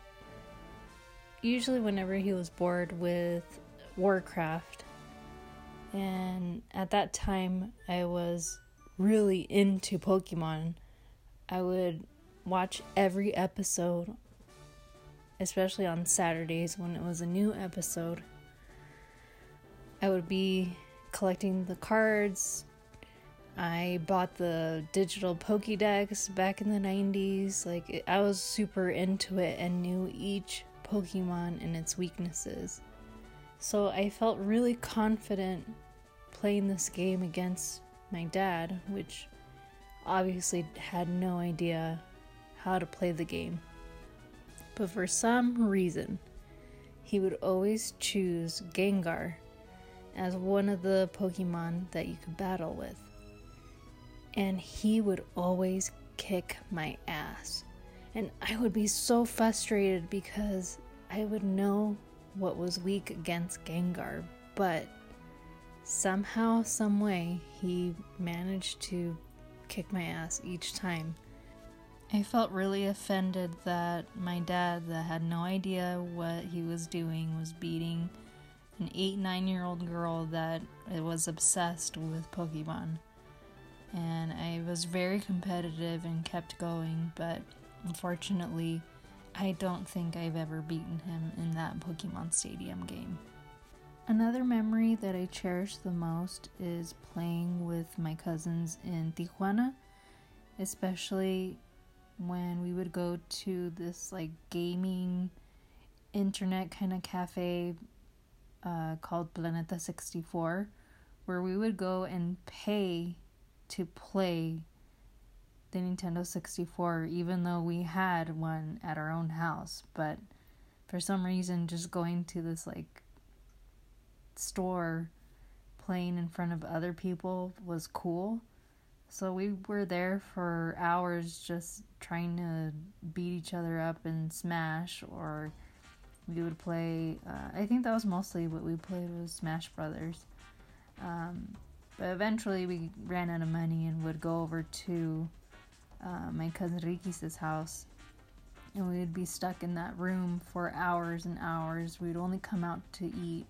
usually whenever he was bored with Warcraft. And at that time, I was really into Pokemon. I would watch every episode, especially on Saturdays when it was a new episode. I would be collecting the cards. I bought the digital Pokédex back in the 90s. Like, I was super into it and knew each Pokemon and its weaknesses. So I felt really confident playing this game against my dad, which obviously had no idea how to play the game. But for some reason, he would always choose Gengar as one of the Pokemon that you could battle with. And he would always kick my ass. And I would be so frustrated because I would know what was weak against Gengar, but somehow, some way, he managed to kick my ass each time. I felt really offended that my dad, that had no idea what he was doing, was beating an eight, nine year old girl that was obsessed with Pokemon. And I was very competitive and kept going, but unfortunately, I don't think I've ever beaten him in that Pokemon Stadium game. Another memory that I cherish the most is playing with my cousins in Tijuana, especially when we would go to this like gaming internet kind of cafe uh, called Planeta 64, where we would go and pay to play the Nintendo 64, even though we had one at our own house. But for some reason, just going to this like store playing in front of other people was cool. So we were there for hours just trying to beat each other up and smash, or we would play. Uh, I think that was mostly what we played was Smash Brothers. Um, but eventually we ran out of money and would go over to uh, my cousin Ricky's house, and we would be stuck in that room for hours and hours. We'd only come out to eat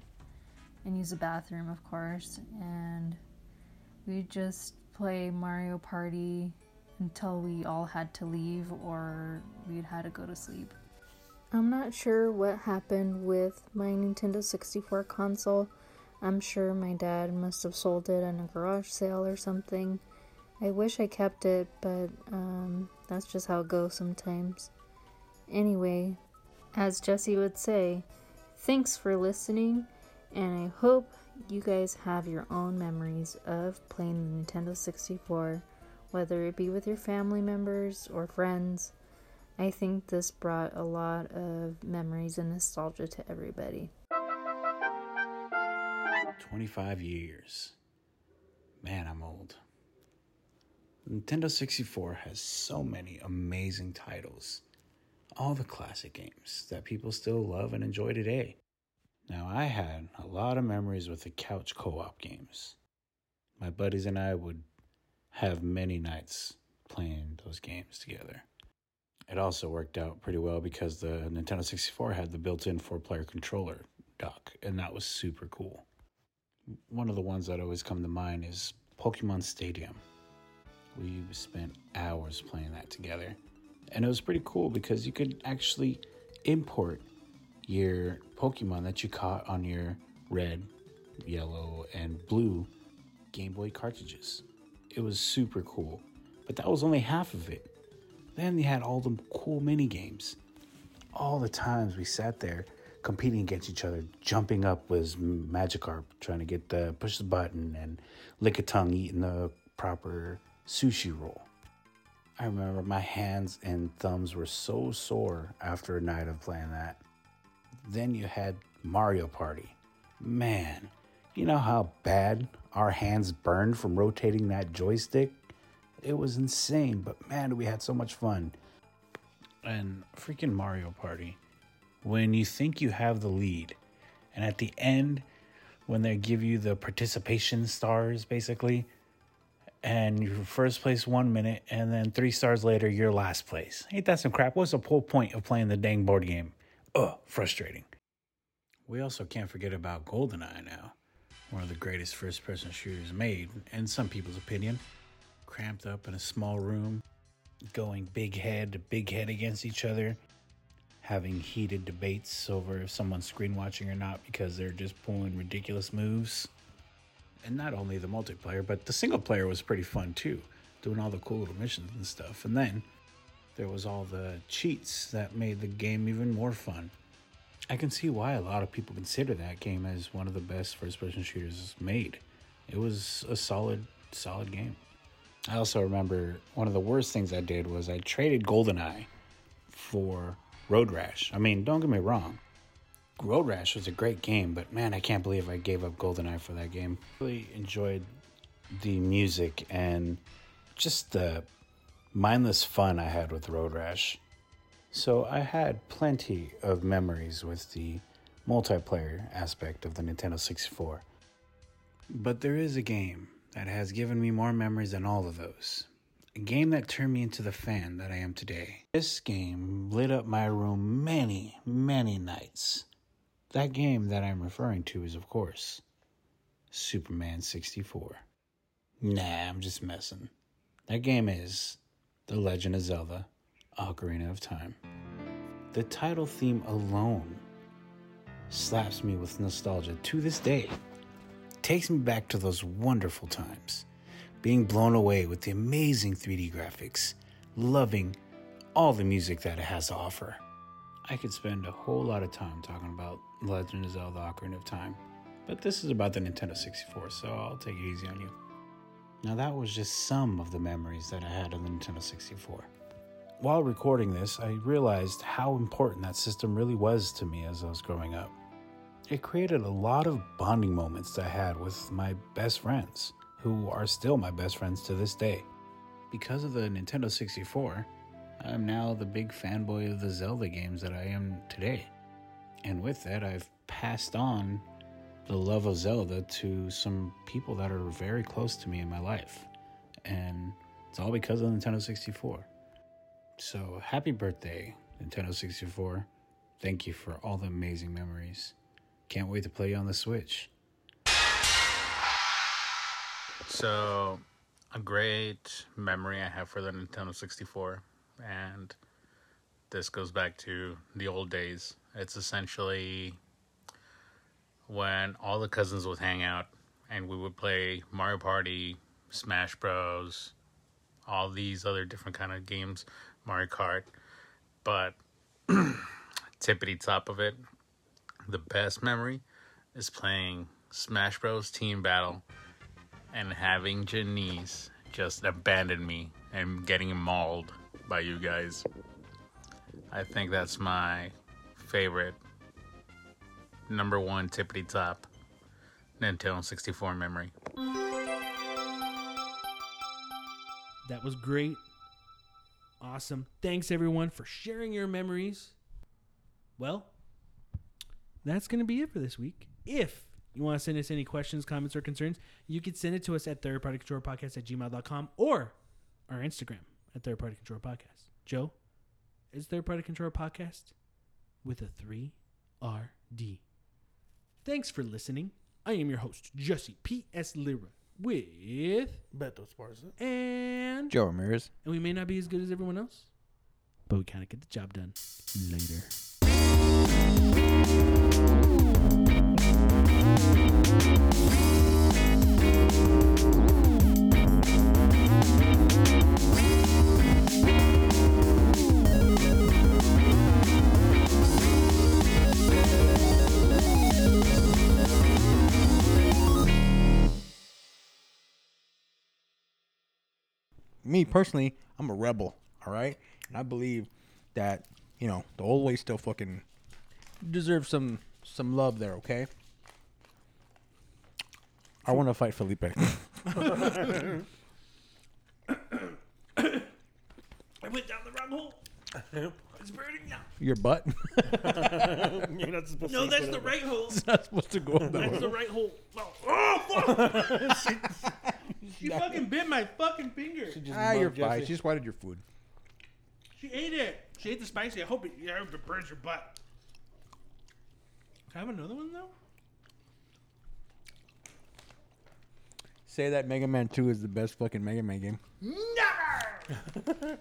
and use the bathroom, of course, and we'd just play Mario Party until we all had to leave or we'd had to go to sleep. I'm not sure what happened with my Nintendo 64 console. I'm sure my dad must have sold it in a garage sale or something. I wish I kept it, but um, that's just how it goes sometimes. Anyway, as Jesse would say, thanks for listening, and I hope you guys have your own memories of playing the Nintendo 64, whether it be with your family members or friends. I think this brought a lot of memories and nostalgia to everybody. 25 years. Man, I'm old. Nintendo 64 has so many amazing titles. All the classic games that people still love and enjoy today. Now, I had a lot of memories with the couch co op games. My buddies and I would have many nights playing those games together. It also worked out pretty well because the Nintendo 64 had the built in four player controller dock, and that was super cool. One of the ones that always come to mind is Pokemon Stadium. We spent hours playing that together. And it was pretty cool because you could actually import your Pokemon that you caught on your red, yellow, and blue Game Boy cartridges. It was super cool. But that was only half of it. Then they had all the cool mini games. all the times we sat there competing against each other. Jumping up was Magikarp trying to get the push the button, and Lickitung, eating the proper sushi roll. I remember my hands and thumbs were so sore after a night of playing that. Then you had Mario Party. Man, you know how bad our hands burned from rotating that joystick? It was insane, but man, we had so much fun. And freaking Mario Party. When you think you have the lead, and at the end, when they give you the participation stars, basically, and you're first place one minute, and then three stars later, you're last place. Ain't that some crap? What's the whole point of playing the dang board game? Ugh, frustrating. We also can't forget about GoldenEye now, one of the greatest first person shooters made, in some people's opinion. Cramped up in a small room, going big head to big head against each other, having heated debates over if someone's screen watching or not because they're just pulling ridiculous moves. And not only the multiplayer, but the single player was pretty fun too, doing all the cool little missions and stuff. And then there was all the cheats that made the game even more fun. I can see why a lot of people consider that game as one of the best first person shooters made. It was a solid, solid game. I also remember one of the worst things I did was I traded GoldenEye for Road Rash. I mean, don't get me wrong. Road Rash was a great game, but man, I can't believe I gave up GoldenEye for that game. Really enjoyed the music and just the mindless fun I had with Road Rash. So I had plenty of memories with the multiplayer aspect of the Nintendo 64. But there is a game that has given me more memories than all of those. A game that turned me into the fan that I am today. This game lit up my room many, many nights. That game that I'm referring to is, of course, Superman 64. Nah, I'm just messing. That game is The Legend of Zelda Ocarina of Time. The title theme alone slaps me with nostalgia to this day. Takes me back to those wonderful times, being blown away with the amazing 3D graphics, loving all the music that it has to offer. I could spend a whole lot of time talking about Legend of Zelda Ocarina of Time, but this is about the Nintendo 64, so I'll take it easy on you. Now, that was just some of the memories that I had of the Nintendo 64. While recording this, I realized how important that system really was to me as I was growing up. It created a lot of bonding moments I had with my best friends, who are still my best friends to this day. Because of the Nintendo 64, I'm now the big fanboy of the Zelda games that I am today. And with that, I've passed on the love of Zelda to some people that are very close to me in my life. And it's all because of Nintendo 64. So happy birthday, Nintendo 64. Thank you for all the amazing memories. Can't wait to play you on the Switch. So, a great memory I have for the Nintendo 64, and this goes back to the old days. It's essentially when all the cousins would hang out and we would play Mario Party, Smash Bros, all these other different kind of games, Mario Kart. But tippity top of it, the best memory is playing Smash Bros Team Battle and having Janice just abandon me and getting mauled by you guys. I think that's my favorite number one tippity top Nintendo 64 memory. That was great. Awesome. Thanks everyone for sharing your memories. Well, that's going to be it for this week. If you want to send us any questions, comments, or concerns, you can send it to us at thirdpartycontrollerpodcast at gmail.com or our Instagram at Third Party Controller Podcast. Joe, is Third Party Controller Podcast with a 3RD. Thanks for listening. I am your host, Jesse P.S. Lira, with Beto Esparza. and Joe Ramirez. and we may not be as good as everyone else, but we kind of get the job done. Later. Me personally, I'm a rebel. All right, and I believe that you know the old way still fucking deserves some some love there. Okay. I want to fight Felipe. I went down the wrong hole. It's burning now. Your butt. You're not supposed No, to that's the right hole. it's not supposed to go That's the right hole. Oh, oh fuck! she fucking bit my fucking finger. She, Ah, you're fine. She just wanted your food. She ate it. She ate the spicy. I hope it, yeah, I hope it burns your butt. Can I have another one though? Say that Mega Man 2 is the best fucking Mega Man game. Never.